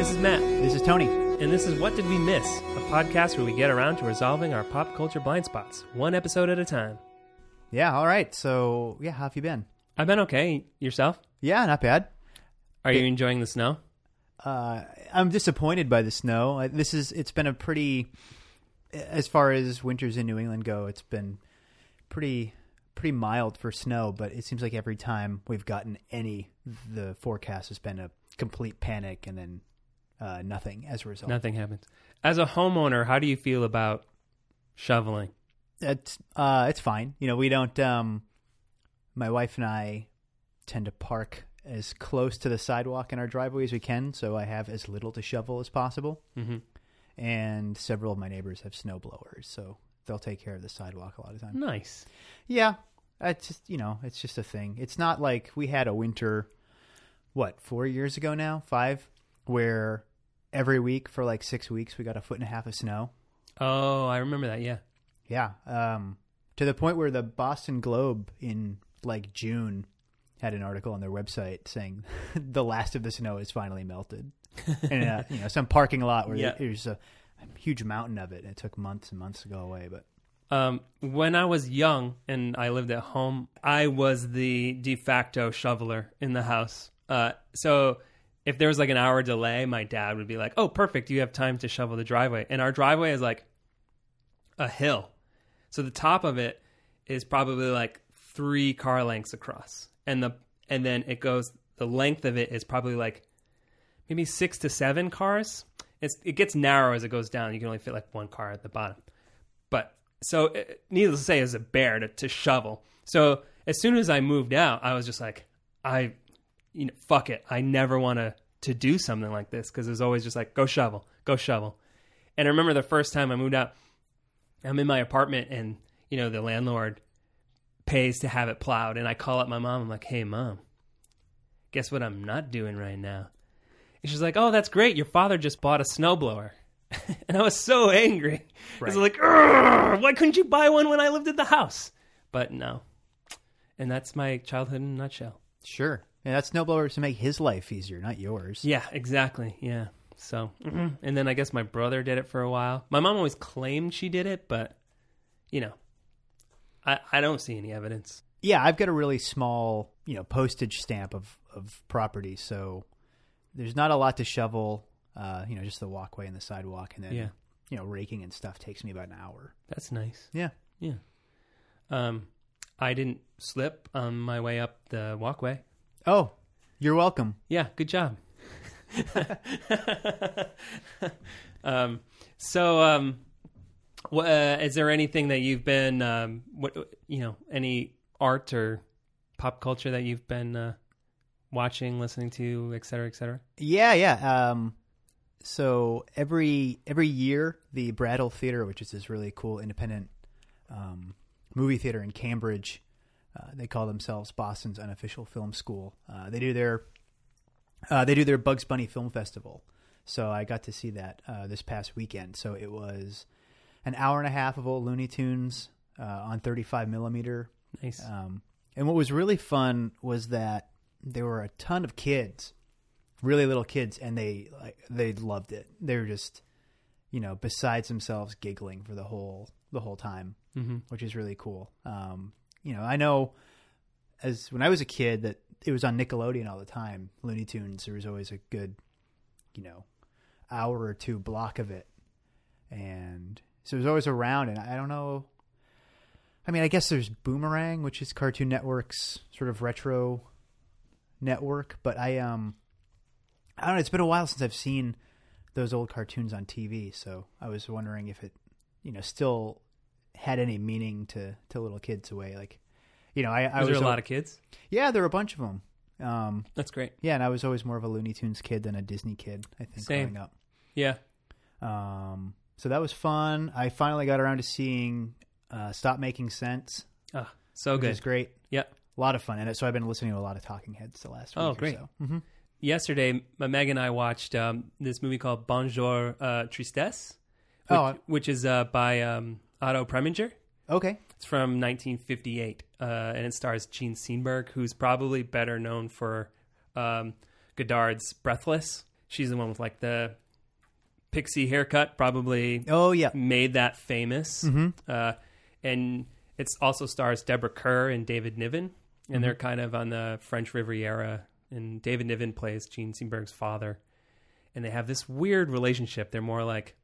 This is Matt, This is Tony. and this is What Did We Miss? A podcast where we get around to resolving our pop culture blind spots, one episode at a time. Yeah, all right. So, yeah, how have you been? I've been okay. Yourself? Yeah, not bad. Are you enjoying the snow? Uh, I'm disappointed by the snow. Uh, This is it's been a pretty as far as winters in New England go, it's been pretty pretty mild for snow, but it seems like every time we've gotten any the forecast has been a complete panic and then uh, nothing as a result. Nothing happens. As a homeowner, how do you feel about shoveling? It's uh it's fine. You know, we don't um my wife and I tend to park as close to the sidewalk in our driveway as we can, so I have as little to shovel as possible. Mm-hmm. And several of my neighbors have snow blowers, so they'll take care of the sidewalk a lot of the time. Nice. Yeah. It's just you know, it's just a thing. It's not like we had a winter what, four years ago now? Five? Where every week for like six weeks we got a foot and a half of snow. Oh, I remember that. Yeah. Yeah, um, to the point where the Boston Globe in like June had an article on their website saying the last of the snow is finally melted, and uh, you know some parking lot where Yeah. there's a huge mountain of it, and it took months and months to go away. But Um, when I was young and I lived at home, I was the de facto shoveler in the house. Uh, so if there was like an hour delay, my dad would be like, "Oh, perfect, you have time to shovel the driveway." And our driveway is like a hill, so the top of it is probably like three car lengths across, and the and then it goes. The length of it is probably like maybe six to seven cars. It's, it gets narrow as it goes down. You can only fit like one car at the bottom. But so, uh, needless to say, is a bear to, to shovel. So as soon as I moved out, I was just like, I, you know, fuck it. I never want to to do something like this because it was always just like, go shovel, go shovel. And I remember the first time I moved out, I'm in my apartment and you know the landlord pays to have it plowed, and I call up my mom. I'm like, hey mom, guess what I'm not doing right now. And she's like, "Oh, that's great. Your father just bought a snowblower." and I was so angry. I was like, "Why couldn't you buy one when I lived at the house?" But no. And that's my childhood in a nutshell. sure, and that snowblower is to make his life easier, not yours. Yeah, exactly. Yeah. So, mhm. and then I guess my brother did it for a while. My mom always claimed she did it, but you know, I I don't see any evidence. Yeah, I've got a really small, you know, postage stamp of of property, so there's not a lot to shovel. Uh, you know, just the walkway and the sidewalk, and then Yeah. you know, raking and stuff takes me about an hour. That's nice. Yeah. Yeah. Um, I didn't slip on my way up the walkway. Oh, you're welcome. Yeah, good job. um, so, um, wha- uh, is there anything that you've been, um, what you know, any art or pop culture that you've been uh, watching, listening to, et cetera, et cetera? Yeah, yeah. Um, so every every year, the Brattle Theater, which is this really cool independent um, movie theater in Cambridge, uh, they call themselves Boston's unofficial film school. Uh, they do their uh, they do their Bugs Bunny Film Festival. So I got to see that uh, this past weekend. So it was an hour and a half of old Looney Tunes uh, on 35 millimeter. Nice. Um, and what was really fun was that there were a ton of kids, really little kids, and they like they loved it. They were just, you know, besides themselves, giggling for the whole the whole time, hmm which is really cool. Um, you know, I know as when I was a kid that it was on Nickelodeon all the time. Looney Tunes. There was always a good, you know, hour or two block of it, and so it was always around. And I don't know. I mean, I guess there's Boomerang, which is Cartoon Network's sort of retro network, but I um, I don't know. It's been a while since I've seen those old cartoons on TV, so I was wondering if it, you know, still had any meaning to to little kids away. Like, you know, I, I Was was there a lot of kids? yeah, there were a bunch of them. Um, That's great. yeah, and I was always more of a Looney Tunes kid than a Disney kid. I think Same. growing up. Yeah. Um, so that was fun. I finally got around to seeing uh, Stop Making Sense, Ah, so which good. is great. Yep. A lot of fun, and so I've been listening to a lot of Talking Heads the last week. Oh, or great. So. hmm yesterday, my Meg and I watched um, this movie called Bonjour uh, Tristesse, which, Oh, which is uh, by um, Otto Preminger. Okay. It's from 1958, uh, and it stars Jean Seberg, who's probably better known for um, Godard's Breathless. she's the one with like the pixie haircut, probably Oh yeah. made that famous. Mhm. Uh, and it also stars Deborah Kerr and David Niven, and they're kind of on the French Riviera. And David Niven plays Jean Seberg's father, and they have this weird relationship. They're more like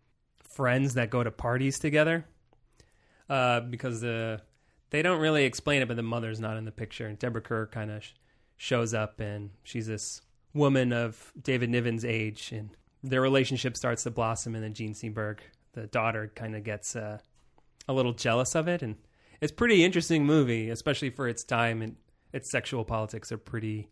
friends that go to parties together, uh, because the they don't really explain it, but the mother's not in the picture. And Deborah Kerr kind of sh- shows up, and she's this woman of David Niven's age, and their relationship starts to blossom. And then Jean Seberg, the daughter, kind of gets uh, a little jealous of it, and it's a pretty interesting movie, especially for its time. And its sexual politics are pretty.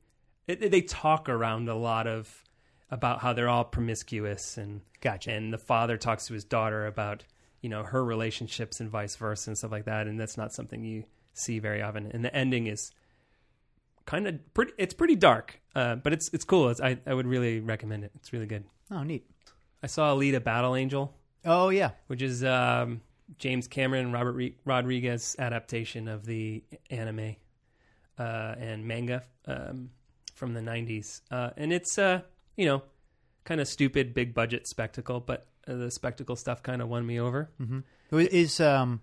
It- they talk around a lot of about how they're all promiscuous and Gotcha. and the father talks to his daughter about you know her relationships and vice versa and stuff like that and that's not something you see very often. And the ending is kind of pretty it's pretty dark uh, but it's it's cool. It's, I, I would really recommend it. It's really good. Oh neat. i saw alita battle angel Oh yeah. which is um, james cameron robert Re- rodriguez adaptation of the anime uh, and manga um, from the 90s uh, and it's uh, you know kind of stupid big budget spectacle but the spectacle stuff kind of won me over Mm-hmm. Is um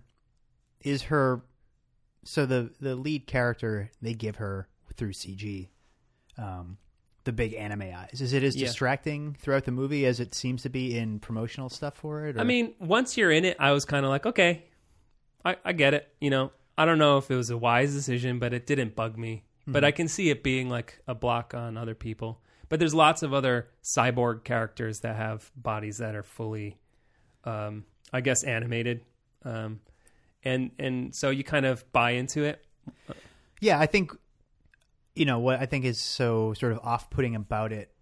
is her so the the lead character they give her through CG um the big anime eyes. Is it as Yeah. distracting throughout the movie as it seems to be in promotional stuff for it? or- I mean, once you're in it, I was kind of like, okay, I, I get it. You know, I don't know if it was a wise decision, but it didn't bug me. But I can see it being like a block on other people. But there's lots of other cyborg characters that have bodies that are fully, um, I guess, animated, um, and and so you kind of buy into it. Yeah, I think you know what I think is so sort of off-putting about it,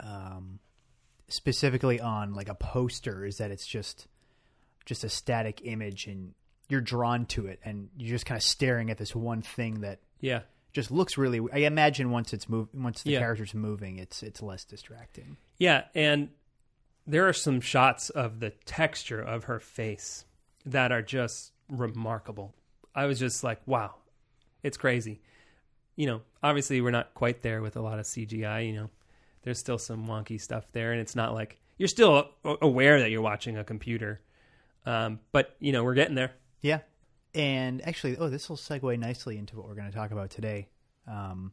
um, specifically on like a poster, is that it's just just a static image, and you're drawn to it, and you're just kind of staring at this one thing that Yeah, just looks really. I imagine once it's move, once the Yeah. character's moving, it's it's less distracting. Yeah, and there are some shots of the texture of her face that are just remarkable. I was just like, wow, it's crazy. You know, obviously we're not quite there with a lot of CGI, you know. There's still some wonky stuff there and it's not like you're still aware that you're watching a computer. Um, but, you know, we're getting there. Yeah. And actually, oh, this will segue nicely into what we're going to talk about today. Um,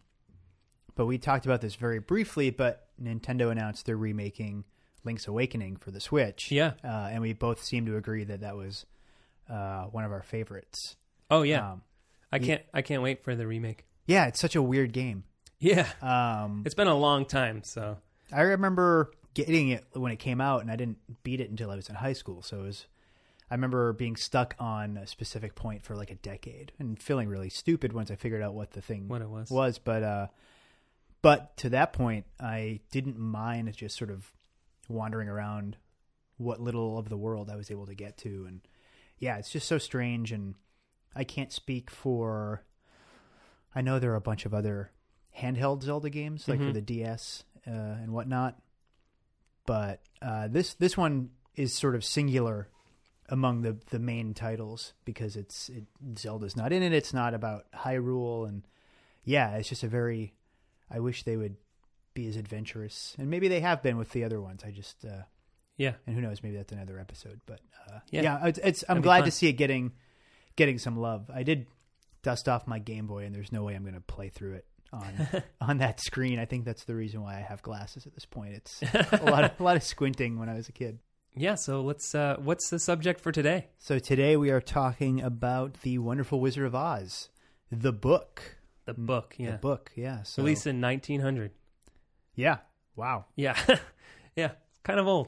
but we talked about this very briefly, but Nintendo announced they're remaking Link's Awakening for the Switch. Yeah. Uh, and we both seem to agree that that was uh, one of our favorites. Oh yeah. Um, I can't I can't wait for the remake. yeah, it's such a weird game. Yeah. Um, It's been a long time, so I remember getting it when it came out, and I didn't beat it until I was in high school. So it was, I remember being stuck on a specific point for like a decade and feeling really stupid once I figured out what the thing what it was. was. But uh, but to that point, I didn't mind just sort of wandering around what little of the world I was able to get to, and yeah, it's just so strange. And I can't speak for. I know there are a bunch of other handheld Zelda games, like for Mhm. the DS uh, and whatnot, but uh, this this one is sort of singular among the the main titles because it's it, Zelda's not in it. It's not about Hyrule, and yeah, it's just a very. I wish they would be as adventurous, and maybe they have been with the other ones. I just uh, Yeah. and who knows, maybe that's another episode. But uh, Yeah. yeah, it's, it's I'm That'd glad to see it getting getting some love. I did dust off my Game Boy, and there's no way I'm going to play through it on on that screen. I think that's the reason why I have glasses at this point. It's a lot of a lot of squinting when I was a kid. Yeah, so let's uh what's the subject for today? So today we are talking about the Wonderful Wizard of Oz, the book. The book, yeah. The book, yeah. So Released in 1900. yeah, wow. Yeah. yeah, kind of old.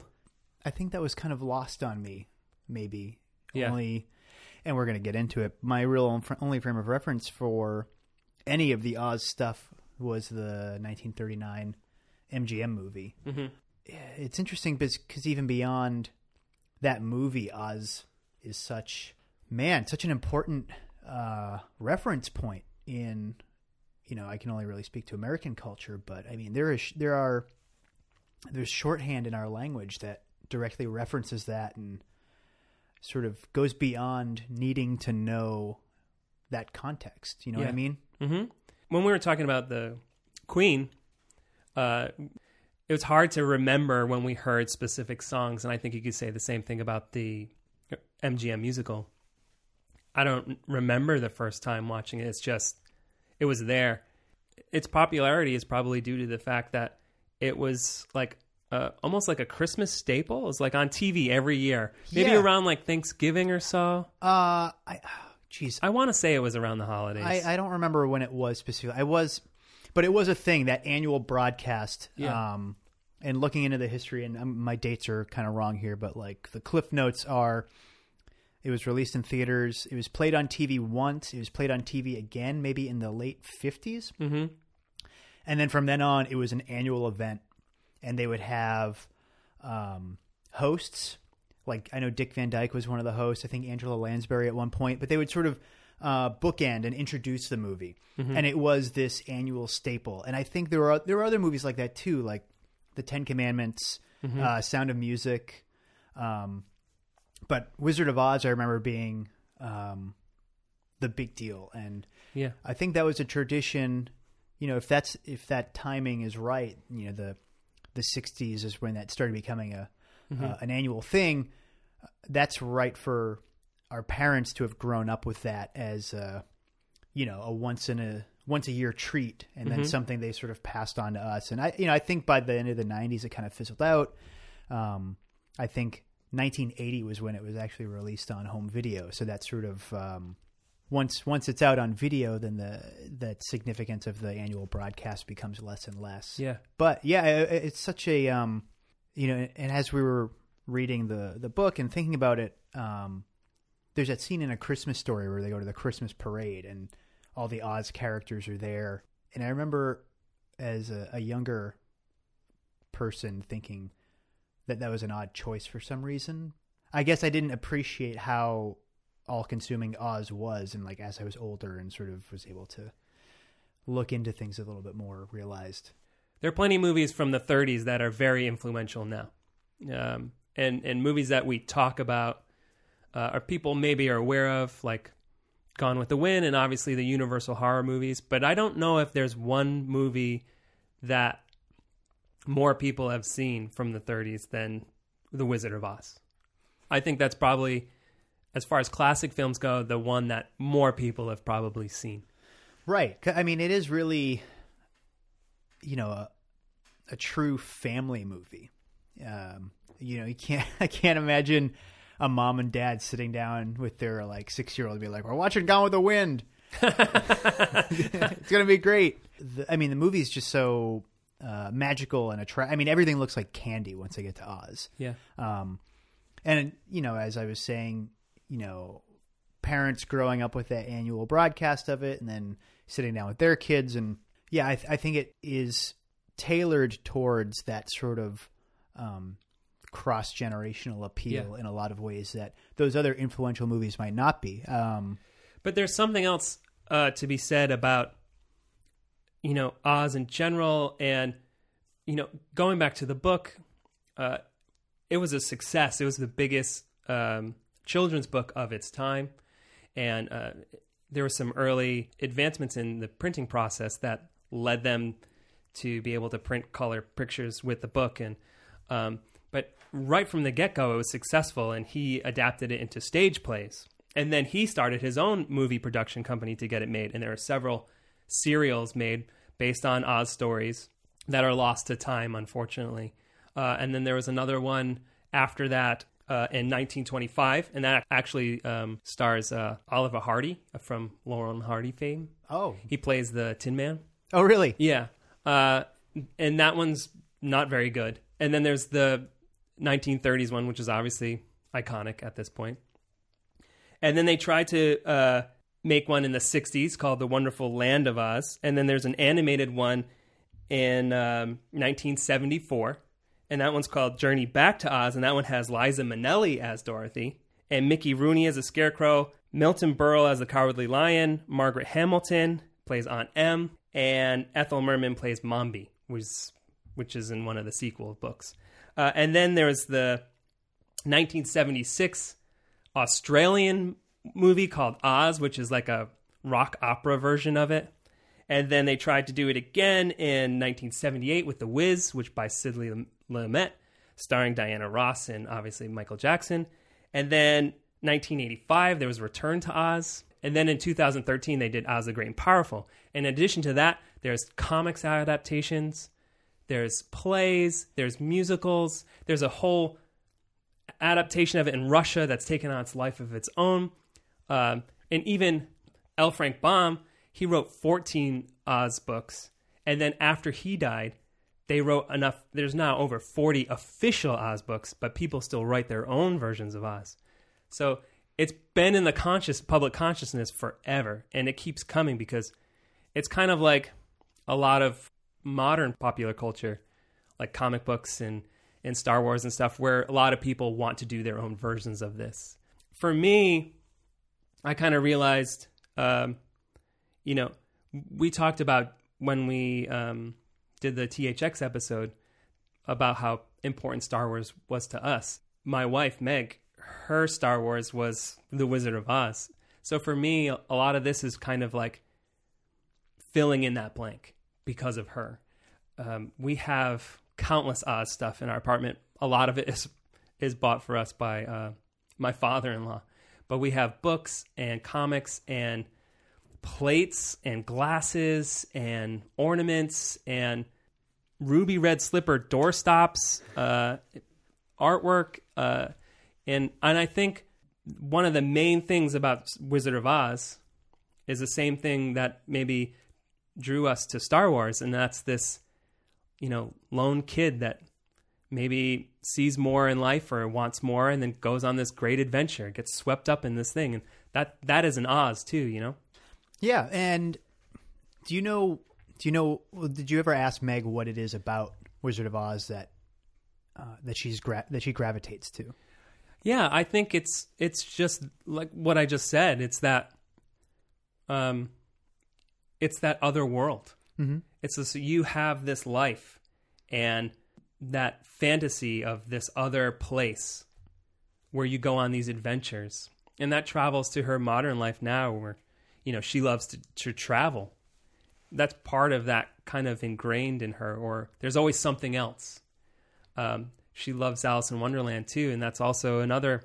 I think that was kind of lost on me, maybe. Yeah. Only, and we're going to get into it. My real only frame of reference for any of the Oz stuff was the 1939 MGM movie. Mhm. It's interesting because even beyond that movie, Oz is such man, such an important uh, reference point in. You know, I can only really speak to American culture, but I mean, there is there are there's shorthand in our language that directly references that and sort of goes beyond needing to know that context. You know what I Yeah. mean? Mhm. When we were talking about the Queen, uh it was hard to remember when we heard specific songs, and I think you could say the same thing about the MGM musical. I don't remember the first time watching it. It's just it was there. Its popularity is probably due to the fact that it was like uh, almost like a Christmas staple. It was like on TV every year, maybe Yeah. around like Thanksgiving or so. Uh, I, jeez, I want to say it was around the holidays. I, I don't remember when it was specifically. I was, but it was a thing that annual broadcast. Yeah. Um, and looking into the history, and um, my dates are kind of wrong here, but like the cliff notes are, it was released in theaters. It was played on TV once. It was played on TV again, maybe in the late fifties, Mhm. and then from then on, it was an annual event, and they would have um, hosts. Like I know Dick Van Dyke was one of the hosts. I think Angela Lansbury at one point, but they would sort of uh, bookend and introduce the movie, and it was this annual staple. And I think there are there were other movies like that too, like The Ten Commandments, uh, Sound of Music. Um, but Wizard of Oz, I remember being um, the big deal, and yeah. I think that was a tradition. You know, if that's if that timing is right, you know, the the '60s is when that started becoming a uh, an annual thing. That's right for our parents to have grown up with that as a, you know a once in a once a year treat, and then something they sort of passed on to us. And I, you know, I think by the end of the '90s, it kind of fizzled out. Um, I think 1980 was when it was actually released on home video, so that sort of um, once once it's out on video, then the that significance of the annual broadcast becomes less and less. Yeah. But yeah, i- i- it's such a um, you know, and as we were reading the the book and thinking about it, um, there's that scene in a Christmas story where they go to the Christmas parade and all the Oz characters are there, and I remember as a, a younger person thinking that that was an odd choice for some reason. I guess I didn't appreciate how all-consuming Oz was, and like as I was older and sort of was able to look into things a little bit more, realized. There are plenty of movies from the 30s that are very influential now, um, and and movies that we talk about uh, people maybe are aware of, like Gone with the Wind, and obviously the Universal horror movies. But I don't know if there's one movie that more people have seen from the 30s than The Wizard of Oz. I think that's probably, as far as classic films go, the one that more people have probably seen. Right. I mean, it is really, you know, a, a true family movie. Um, you know, you can't. I can't imagine a mom and dad sitting down with their like six year old and be like, "We're watching Gone with the Wind. it's gonna be great." The, I mean, the movie's just so uh, magical and attract. I mean, everything looks like candy once they get to Oz. Yeah. Um, and you know, as I was saying, you know, parents growing up with that annual broadcast of it, and then sitting down with their kids, and yeah, I, th- I think it is tailored towards that sort of um, cross generational appeal in a lot of ways that those other influential movies might not be. Um, But there's something else uh, to be said about, you know, Oz in general, and you know, going back to the book, uh, it was a success. It was the biggest um, children's book of its time, and uh, there were some early advancements in the printing process that led them to be able to print color pictures with the book and um, but right from the get-go it was successful and he adapted it into stage plays and then he started his own movie production company to get it made and there are several serials made based on oz stories that are lost to time unfortunately uh, and then there was another one after that uh, in 1925 and that actually um, stars uh, oliver hardy from laurel and hardy fame oh, he plays the tin man oh, really? yeah. Uh, and that one's not very good. And then there's the 1930s one, which is obviously iconic at this point. And then they tried to uh, make one in the 60s called The Wonderful Land of Oz. And then there's an animated one in um, 1974. And that one's called Journey Back to Oz. And that one has Liza Minnelli as Dorothy, and Mickey Rooney as a scarecrow, Milton Berle as the Cowardly Lion, Margaret Hamilton plays Aunt Em, and Ethel Merman plays Mombi, which which is in one of the sequel books. Uh, and then there's the 1976 Australian movie called Oz, which is like a rock opera version of it. And then they tried to do it again in 1978 with The Wiz, which by Sidney Lumet, starring Diana Ross and obviously Michael Jackson. And then 1985, there was Return to Oz. And then in 2013, they did Oz the Great and Powerful. In addition to that, there's comics adaptations, there's plays, there's musicals, there's a whole adaptation of it in Russia that's taken on its life of its own. Um, and even L. Frank Baum, he wrote 14 Oz books. And then after he died, they wrote enough. There's now over 40 official Oz books, but people still write their own versions of Oz. So it's been in the conscious public consciousness forever, and it keeps coming because it's kind of like a lot of modern popular culture, like comic books and and Star Wars and stuff, where a lot of people want to do their own versions of this. For me, I kind of realized, um, you know, we talked about when we um, did the THX episode about how important Star Wars was to us. My wife, Meg, her Star Wars was The Wizard of Oz. So for me, a lot of this is kind of like filling in that blank because of her. Um, we have countless Oz stuff in our apartment. A lot of it is is bought for us by uh, my father-in-law, but we have books and comics and plates and glasses and ornaments and ruby red slipper doorstops, uh, artwork, uh, and and I think one of the main things about Wizard of Oz is the same thing that maybe drew us to Star Wars, and that's this, you know, lone kid that maybe sees more in life or wants more, and then goes on this great adventure, gets swept up in this thing, and that that is an Oz too, you know. Yeah, and do you know? Do you know? Did you ever ask Meg what it is about Wizard of Oz that uh, that she's gra- that she gravitates to? Yeah, I think it's it's just like what I just said. It's that, um, it's that other world. Mm-hmm. It's this you have this life and that fantasy of this other place where you go on these adventures, and that travels to her modern life now, where you know she loves to, to travel. That's part of that kind of ingrained in her, or there's always something else. Um, she loves Alice in Wonderland too, and that's also another,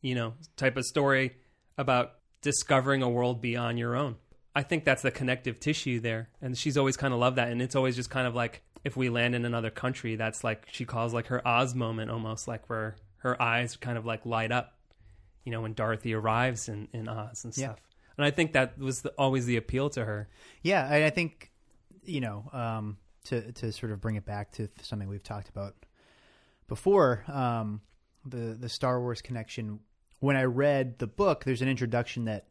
you know, type of story about discovering a world beyond your own. I think that's the connective tissue there, and she's always kind of loved that, and it's always just kind of like if we land in another country, that's like she calls like her Oz moment, almost like where her eyes kind of like light up, you know, when Dorothy arrives in, in Oz and stuff. Yeah. And I think that was the, always the appeal to her. Yeah, I, I think you know um, to to sort of bring it back to something we've talked about before um, the the Star Wars connection. When I read the book, there's an introduction that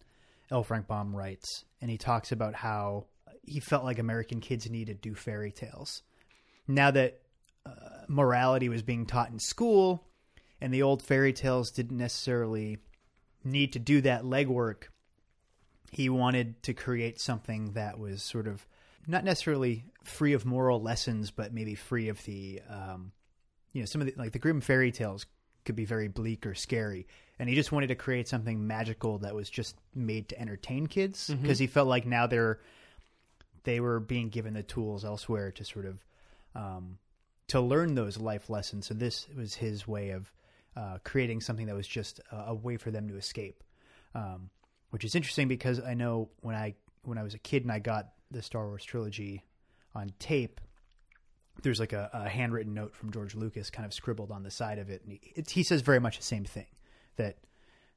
L. Frank Baum writes, and he talks about how he felt like American kids needed to do fairy tales. Now that uh, morality was being taught in school, and the old fairy tales didn't necessarily need to do that legwork, he wanted to create something that was sort of not necessarily free of moral lessons, but maybe free of the, um, you know, some of the like the grim fairy tales could be very bleak or scary, and he just wanted to create something magical that was just made to entertain kids because mm-hmm. he felt like now they're they were being given the tools elsewhere to sort of um, to learn those life lessons. So this was his way of uh, creating something that was just a, a way for them to escape. Um, which is interesting because I know when I when I was a kid and I got the Star Wars trilogy on tape, there's like a, a handwritten note from George Lucas kind of scribbled on the side of it, and he, he says very much the same thing that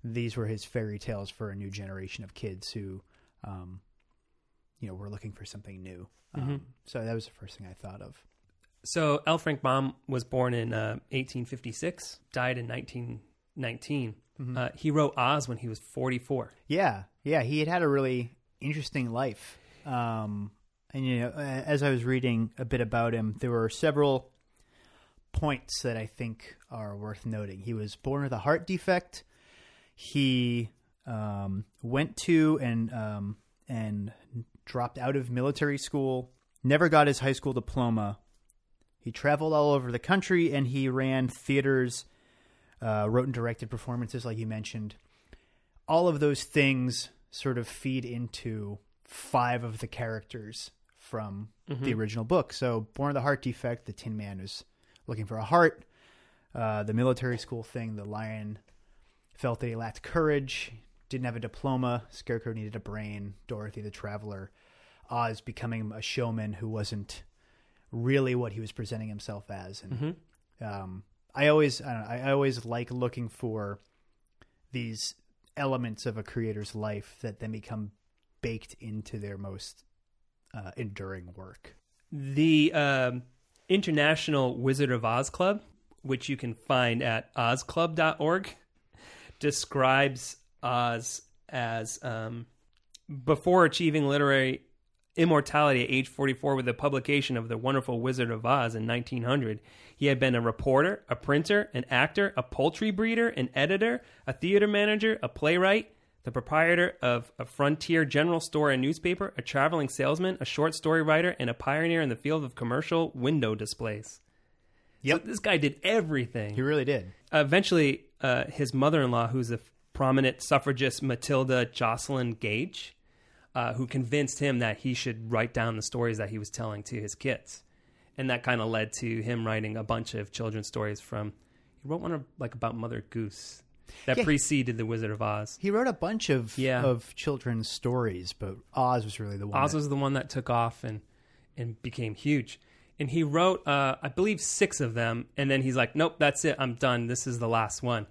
these were his fairy tales for a new generation of kids who, um, you know, were looking for something new. Mm-hmm. Um, so that was the first thing I thought of. So L. Frank Baum was born in uh, 1856, died in 1919. Mm-hmm. Uh, he wrote Oz when he was 44. Yeah, yeah, he had had a really interesting life. Um, and you know, as I was reading a bit about him, there were several points that I think are worth noting. He was born with a heart defect. He um, went to and um, and dropped out of military school. Never got his high school diploma. He traveled all over the country and he ran theaters uh, wrote and directed performances, like you mentioned. All of those things sort of feed into five of the characters from the original book. So, Born of the Heart Defect, the Tin Man was looking for a heart. Uh, the military school thing, the Lion felt that he lacked courage, didn't have a diploma. Scarecrow needed a brain. Dorothy the Traveler. Oz becoming a showman who wasn't really what he was presenting himself as. And um, I always, I, don't know, I I always like looking for these elements of a creator's life that then become baked into their most uh, enduring work. The um, International Wizard of Oz Club, which you can find at ozclub.org, describes Oz as um, before achieving literary immortality at age 44 with the publication of The Wonderful Wizard of Oz in 1900. He had been a reporter, a printer, an actor, a poultry breeder, an editor, a theater manager, a playwright, the proprietor of a frontier general store and newspaper, a traveling salesman, a short story writer, and a pioneer in the field of commercial window displays. Yep. So this guy did everything He really did. eventually uh, his mother-in-law who's a prominent suffragist matilda joslyn gage uh, who convinced him that he should write down the stories that he was telling to his kids and that kind of led to him writing a bunch of children's stories from he wrote one of, like about mother goose that Yeah. preceded the wizard of oz He wrote a bunch of Yeah. of children's stories, but Oz was really the one. Oz that- was the one that took off and and became huge. And he wrote, uh, I believe, six of them. And then he's like, "Nope, that's it. I'm done. This is the last one."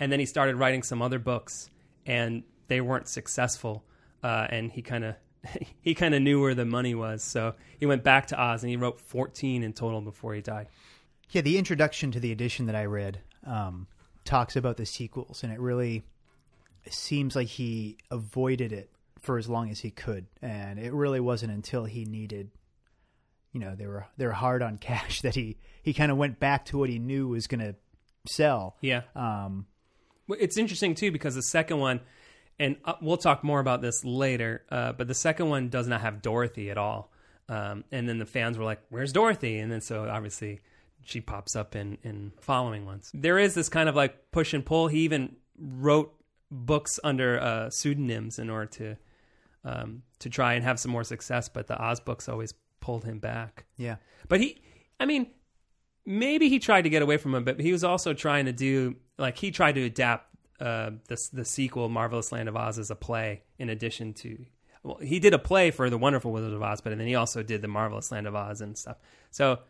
And then he started writing some other books, and they weren't successful. Uh, and he kind of he kind of knew where the money was, so he went back to Oz, and he wrote 14 in total before he died. Yeah, the introduction to the edition that I read um, talks about the sequels, and it really seems like he avoided it for as long as he could, and it really wasn't until he needed, you know, they were they were hard on cash that he he kind of went back to what he knew was going to sell. Yeah. Um, Well, It's interesting too because the second one, and uh, we'll talk more about this later. Uh, but the second one does not have Dorothy at all. Um, and then the fans were like, "Where's Dorothy?" And then so obviously she pops up in in following ones. There is this kind of like push and pull. He even wrote books under uh, pseudonyms in order to um, to try and have some more success. But the Oz books always pulled him back. yeah, But he, I mean, maybe he tried to get away from him, but he was also trying to do like he tried to adapt uh, the the sequel, Marvelous Land of Oz, as a play in addition to. Well, he did a play for the Wonderful Wizard of Oz, but then he also did the Marvelous Land of Oz and stuff. So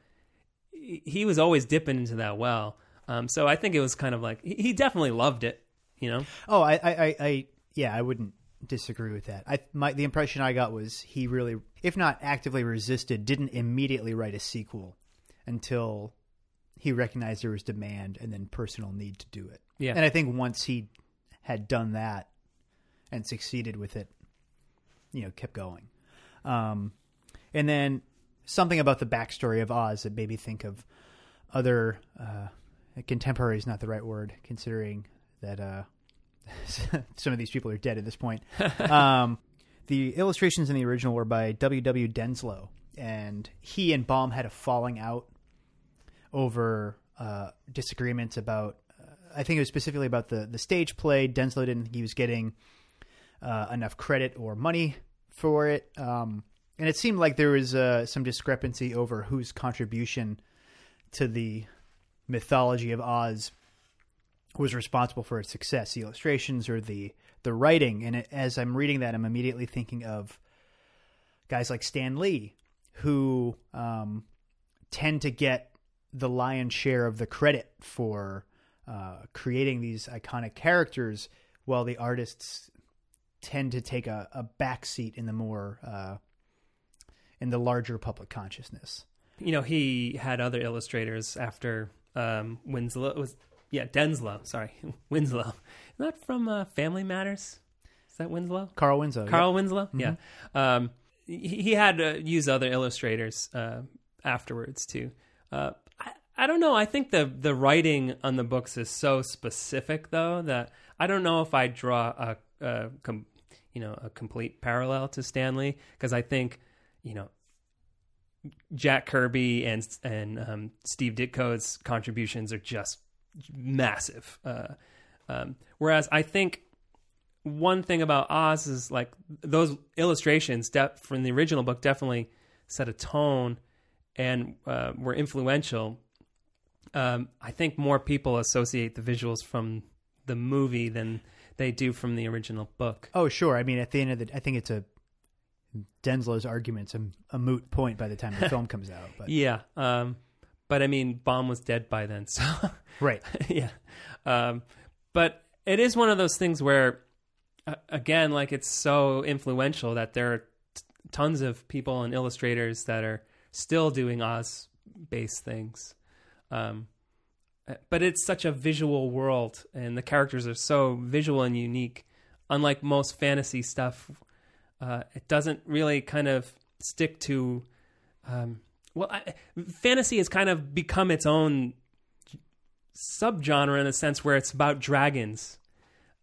he was always dipping into that well. Um, so I think it was kind of like he he definitely loved it, you know. Oh, I, I, I, I yeah, I wouldn't disagree with that. I my the impression I got was he really, if not actively resisted, didn't immediately write a sequel until he recognized there was demand and then personal need to do it. Yeah. and I think once he had done that and succeeded with it, you know, kept going. Um, and then something about the backstory of Oz that made me think of other uh, contemporary is not the right word, considering that uh, some of these people are dead at this point. um, the illustrations in the original were by W. W. Denslow, and he and Baum had a falling out over uh, disagreements about. Uh, I think it was specifically about the the stage play. Denslow didn't think he was getting uh, enough credit or money for it, um, and it seemed like there was uh, some discrepancy over whose contribution to the mythology of Oz was responsible for its success, the illustrations or the the writing. And it, as I'm reading that, I'm immediately thinking of guys like Stan Lee, who um, tend to get the lion's share of the credit for uh, creating these iconic characters, while the artists tend to take a, a back seat in the more uh, in the larger public consciousness. you know, he had other illustrators after um, Winslow was yeah Denslow. Sorry, Winslow. Not from uh, Family Matters. Is that Winslow? Carl Winslow, Carl Winslow. Yeah. Um, he, he had to use other illustrators uh, afterwards too. Uh, I, I don't know. I think the the writing on the books is so specific though that I don't know if I draw a, a com, you know a complete parallel to Stan Lee because I think you know Jack Kirby and and um, Steve Ditko's contributions are just massive. Uh, um, whereas I think one thing about Oz is like those illustrations de- from the original book definitely set a tone and uh, were influential. Um, I think more people associate the visuals from the movie than they do from the original book. Oh, sure. I mean, at the end of the, I think it's a Denslow's argument's a, a moot point by the time the film comes out. But Yeah, um, but I mean, Baum was dead by then, so right, yeah. Um, but it is one of those things where, uh, again, like it's so influential that there are t- tons of people and illustrators that are still doing Oz based things. Um, uh, but it's such a visual world, and the characters are so visual and unique. Unlike most fantasy stuff, uh, it doesn't really kind of stick to. Um, well, I, fantasy has kind of become its own subgenre in a sense where it's about dragons.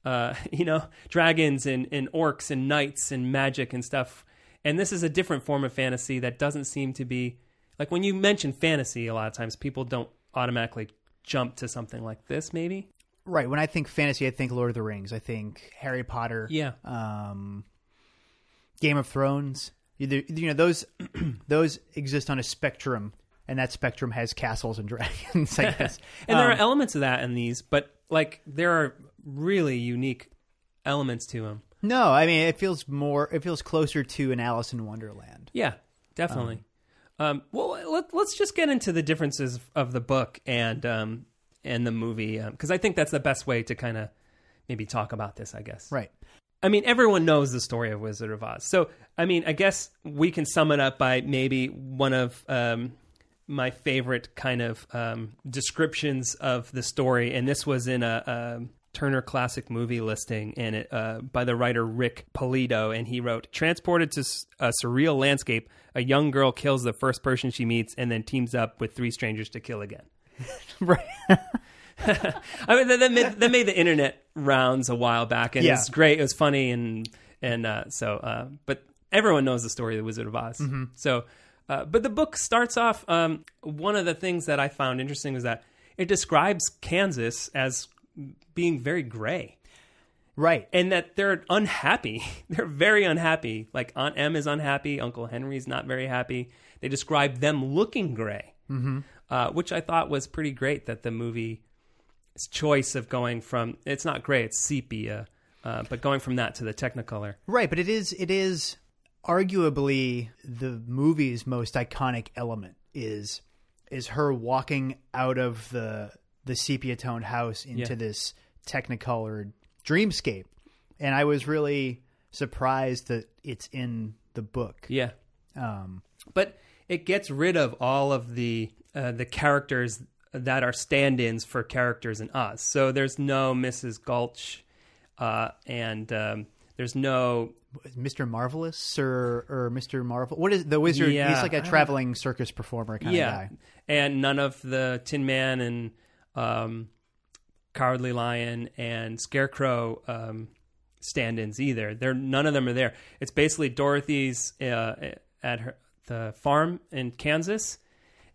Uh, you know, dragons and, and orcs and knights and magic and stuff. And this is a different form of fantasy that doesn't seem to be like when you mention fantasy, a lot of times people don't automatically jump to something like this, maybe. right. When I think fantasy, I think Lord of the Rings. I think Harry Potter. Yeah. um, Game of Thrones. You know those those exist on a spectrum, and that spectrum has castles and dragons. I guess. And there are Um, elements of that in these, but like there are really unique elements to them. no, I mean it feels more. It feels closer to an Alice in Wonderland. Yeah, definitely. Um, well, let, let's just get into the differences of the book and um, and the movie because I think that's the best way to kind of maybe talk about this. I guess. Right. I mean, everyone knows the story of Wizard of Oz. So, I mean, I guess we can sum it up by maybe one of um, my favorite kind of um, descriptions of the story, and this was in a, a Turner Classic Movie listing, and it uh, by the writer Rick Polito, and he wrote, "Transported to a surreal landscape, a young girl kills the first person she meets, and then teams up with three strangers to kill again." Right. I mean, that, that, made, that made the internet rounds a while back, and Yeah. was great. It was funny, and and uh, so, uh, but everyone knows the story of the Wizard of Oz. Mm-hmm. So, uh, but the book starts off. Um, one of the things that I found interesting was that it describes Kansas as being very gray, right. and that they're unhappy. they're very unhappy. Like Aunt Em is unhappy. Uncle Henry's not very happy. They describe them looking gray, mm-hmm. uh, which I thought was pretty great. That the movie choice of going from it's not gray, it's sepia, uh, but going from that to the Technicolor. Right, but it is it is arguably the movie's most iconic element is is her walking out of the the sepia toned house into Yeah. this technicolored dreamscape. And I was really surprised that it's in the book. Yeah, Um but it gets rid of all of the uh, the characters that are stand-ins for characters in Oz. So there's no Mrs. Gulch, uh, and um, there's no Mr. Marvelous or or Mr. Marvel what is the wizard Yeah, he's like I a don't traveling circus performer kind yeah, of guy. and none of the Tin Man and um, Cowardly Lion and Scarecrow um, stand-ins either. They're none of them are there. It's basically Dorothy's uh, at her the farm in Kansas,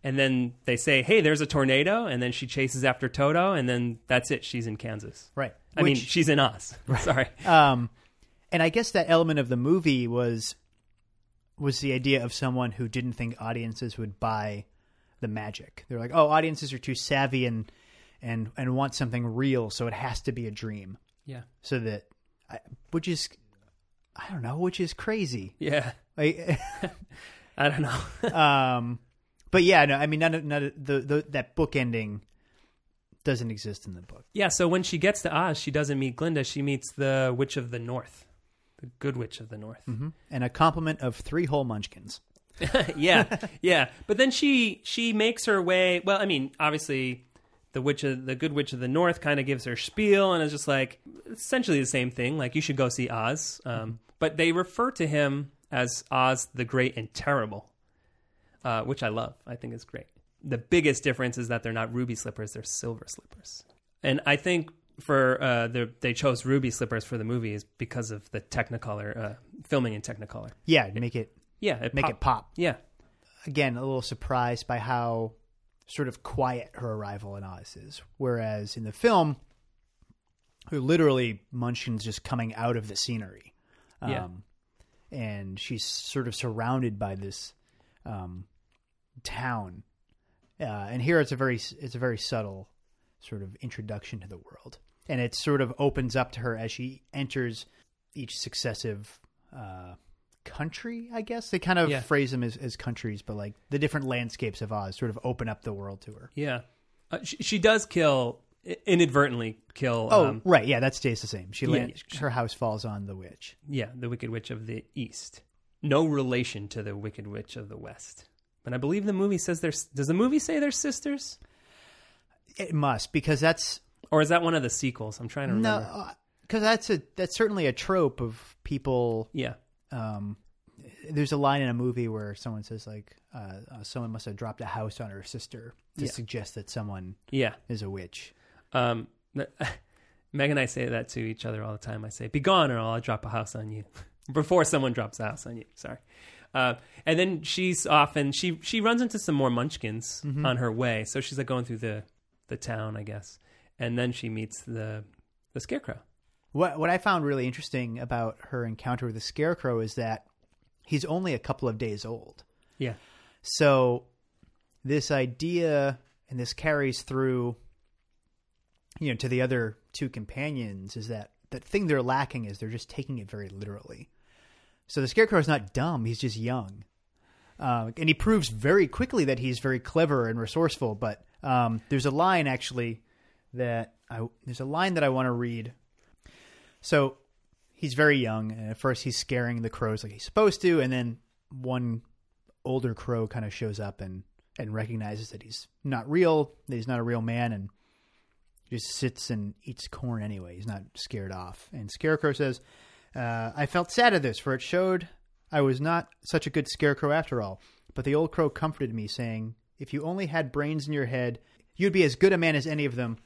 and then they say, "Hey, there's a tornado," and then she chases after Toto, and then that's it. She's in Kansas. Right. I mean, she's in Oz. Sorry. Um, and I guess that element of the movie was was the idea of someone who didn't think audiences would buy the magic. They're like, oh, audiences are too savvy and and and want something real, so it has to be a dream. Yeah. So that, I, which is, I don't know, which is crazy. Yeah. Like, I don't know. um, but yeah, no, I mean, none of, none of the, the that book ending doesn't exist in the book. yeah. So when she gets to Oz, she doesn't meet Glinda. She meets the Witch of the North, the Good Witch of the North. And a compliment of three whole munchkins. yeah, yeah. But then she she makes her way. Well, I mean, obviously, the witch of the good witch of the north kind of gives her spiel, and it's just like essentially the same thing. Like you should go see Oz, um, but they refer to him as Oz the Great and Terrible, uh, which I love. I think is great. The biggest difference is that they're not ruby slippers; they're silver slippers, and I think. For uh, the, they chose ruby slippers for the movie is because of the Technicolor uh, filming in Technicolor. Yeah, make it Yeah, it make pop- it pop. Yeah, again a little surprised by how sort of quiet her arrival in Oz is. Whereas in the film, who literally Munchkin's just coming out of the scenery. Um, Yeah. And she's sort of surrounded by this um, town. Uh, and here it's a very it's a very subtle sort of introduction to the world, and it sort of opens up to her as she enters each successive uh, country. I guess they kind of Yeah. phrase them as, as countries, but like the different landscapes of Oz sort of open up the world to her. Yeah, uh, she, she does kill inadvertently kill. Oh, um, right, yeah, that stays the same. She Yeah. land, her house falls on the witch. yeah, the Wicked Witch of the East. No relation to the Wicked Witch of the West. But I believe the movie says they're. Does the movie say they're sisters, It must because that's or is that one of the sequels? I'm trying to remember. no, remember. because that's a that's certainly a trope of people. Yeah, Um, there's a line in a movie where someone says like, uh, uh, "Someone must have dropped a house on her sister" to Yeah. suggest that someone yeah. is a witch. Um, Meg and I say that to each other all the time. I say, "Be gone, or I'll drop a house on you." Before someone drops a house on you. Sorry. Uh, and then she's off, and she she runs into some more Munchkins on her way. So she's like going through the the town, I guess, and then she meets the the scarecrow. What what I found really interesting about her encounter with the scarecrow is that he's only a couple of days old. Yeah, So this idea and this carries through you know to the other two companions is that the thing they're lacking is they're just taking it very literally. So the scarecrow is not dumb; he's just young, uh, and he proves very quickly that he's very clever and resourceful. But um, there's a line actually that I there's a line that I want to read. So he's very young, and at first he's scaring the crows like he's supposed to, and then one older crow kind of shows up and and recognizes that he's not real, that he's not a real man, and just sits and eats corn anyway. He's not scared off. And Scarecrow says, uh, "I felt sad at this, for it showed I was not such a good scarecrow after all." But the old crow comforted me, saying, "If you only had brains in your head, you'd be as good a man as any of them,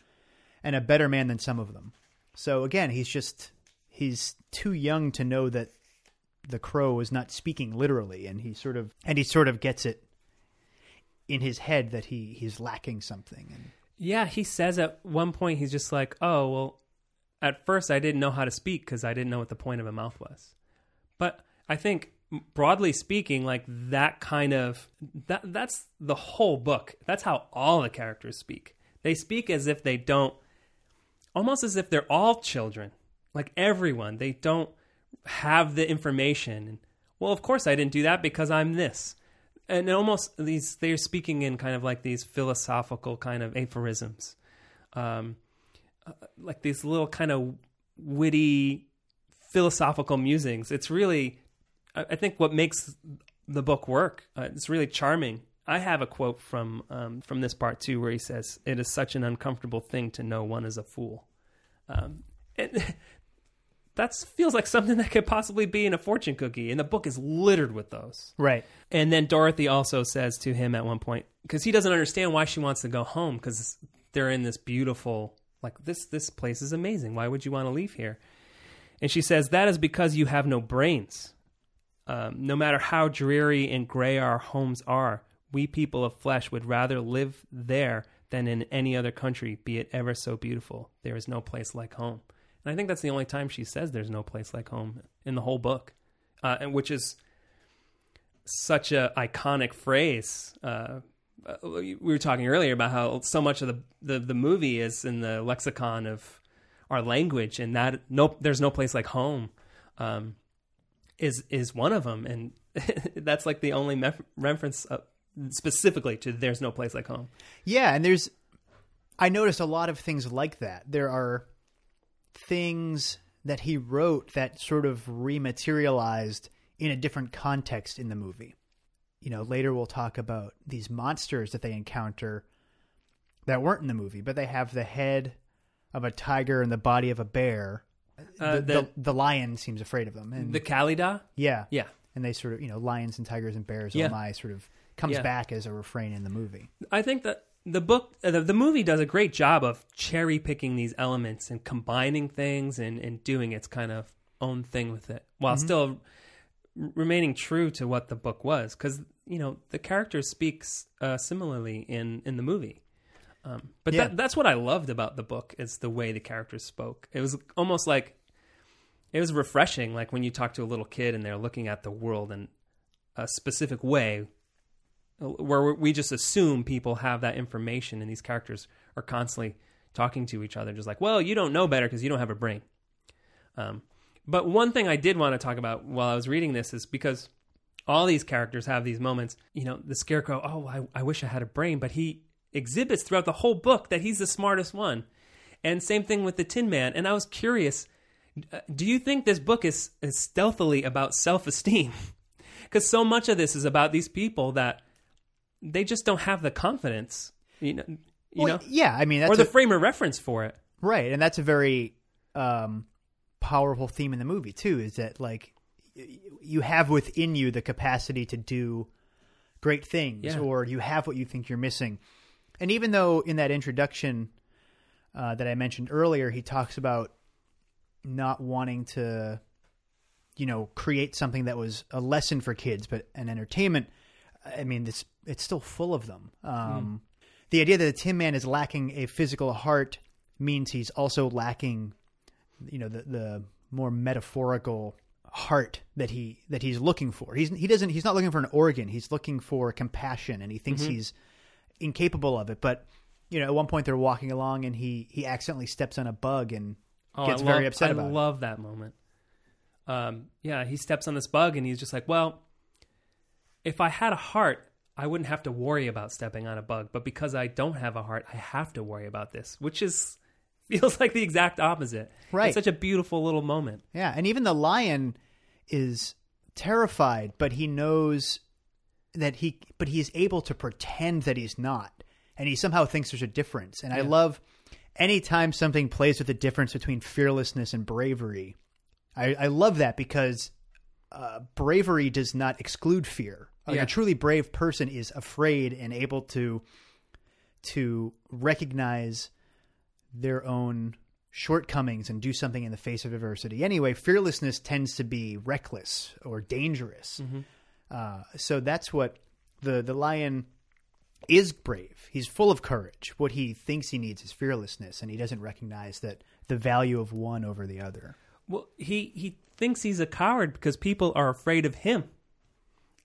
and a better man than some of them." So again, he's just he's too young to know that the crow is not speaking literally and he sort of and he sort of gets it in his head that he he's lacking something and yeah. He says at one point he's just like, "Oh well." At first, I didn't know how to speak because I didn't know what the point of a mouth was. But I think, broadly speaking, like that kind of that that's the whole book. That's how all the characters speak. They speak as if they don't, almost as if they're all children, like everyone. They don't have the information. And well, of course, I didn't do that because I'm this. And almost these, they're speaking in kind of like these philosophical kind of aphorisms, um, uh, like these little kind of witty philosophical musings. It's really, I I think, what makes the book work. Uh, it's really charming. I have a quote from um, from this part too, where he says, "It is such an uncomfortable thing to know one is a fool." Um, and that feels like something that could possibly be in a fortune cookie, and the book is littered with those. right And then Dorothy also says to him at one point, because he doesn't understand why she wants to go home, because they're in this beautiful, like this this place is amazing. Why would you want to leave here? And she says that is because you have no brains. Um, no matter how dreary and gray our homes are, we people of flesh would rather live there than in any other country, be it ever so beautiful. There is no place like home. And I think that's the only time she says there's no place like home in the whole book, uh, and which is such a iconic phrase. Uh, uh, we were talking earlier about how so much of the, the, the movie is in the lexicon of our language, and that no, there's no place like home, um, is is one of them, and that's like the only mef- reference uh, specifically to "There's no place like home." yeah and there's i noticed a lot of things like that. There are things that he wrote that sort of rematerialized in a different context in the movie you know later we'll talk about these monsters that they encounter that weren't in the movie but they have the head of a tiger and the body of a bear. Uh, the, the, the, lion seems afraid of them. And the Kalidah, yeah. Yeah, and they sort of you know lions and tigers and bears Yeah. oh my sort of comes Yeah. back as a refrain in the movie. I think that the book, uh, the, the movie does a great job of cherry picking these elements and combining things and, and doing its kind of own thing with it while still r- remaining true to what the book was. Because, you know, the character speaks uh, similarly in, in the movie. Um, but Yeah. that, that's what I loved about the book is the way the characters spoke. It was almost like it was refreshing, like when you talk to a little kid and they're looking at the world in a specific way, where we just assume people have that information, and these characters are constantly talking to each other, just like, "Well, you don't know better because you don't have a brain." Um, but one thing I did want to talk about while I was reading this is because all these characters have these moments. You know, the scarecrow, oh, I, I wish I had a brain, but he exhibits throughout the whole book that he's the smartest one. And same thing with the Tin Man. And I was curious uh, do you think this book is, is stealthily about self esteem? Because so much of this is about these people that they just don't have the confidence, you know, you Well, know, yeah, I mean that's or the a- frame of reference for it. Right, and that's a very um, powerful theme in the movie too. Is that like you have within you the capacity to do great things, Yeah. or you have what you think you're missing. And even though in that introduction uh, that I mentioned earlier, he talks about not wanting to, you know, create something that was a lesson for kids, but an entertainment. I mean, this it's still full of them. Um, The idea that the Tin Man is lacking a physical heart means he's also lacking, you know, the the more metaphorical heart that he that he's looking for. He's he doesn't he's not looking for an organ. He's looking for compassion, and he thinks he's incapable of it. But you know, at one point they're walking along, and he he accidentally steps on a bug and Oh, gets I very love- upset I about it. love that moment. Um, yeah, he steps on this bug and he's just like, "Well, if I had a heart, I wouldn't have to worry about stepping on a bug. But because I don't have a heart, I have to worry about this." Which is feels like the exact opposite. Right. It's such a beautiful little moment. Yeah, and even the lion is terrified, but he knows that he but he's able to pretend that he's not. And he somehow thinks there's a difference. And I love anytime something plays with the difference between fearlessness and bravery. I, I love that because uh, bravery does not exclude fear. Like Yeah. A truly brave person is afraid and able to to recognize their own shortcomings and do something in the face of adversity. Anyway, fearlessness tends to be reckless or dangerous. Uh, so that's what the the lion is brave. He's full of courage. What he thinks he needs is fearlessness, and he doesn't recognize that the value of one over the other. Well, he he thinks he's a coward because people are afraid of him.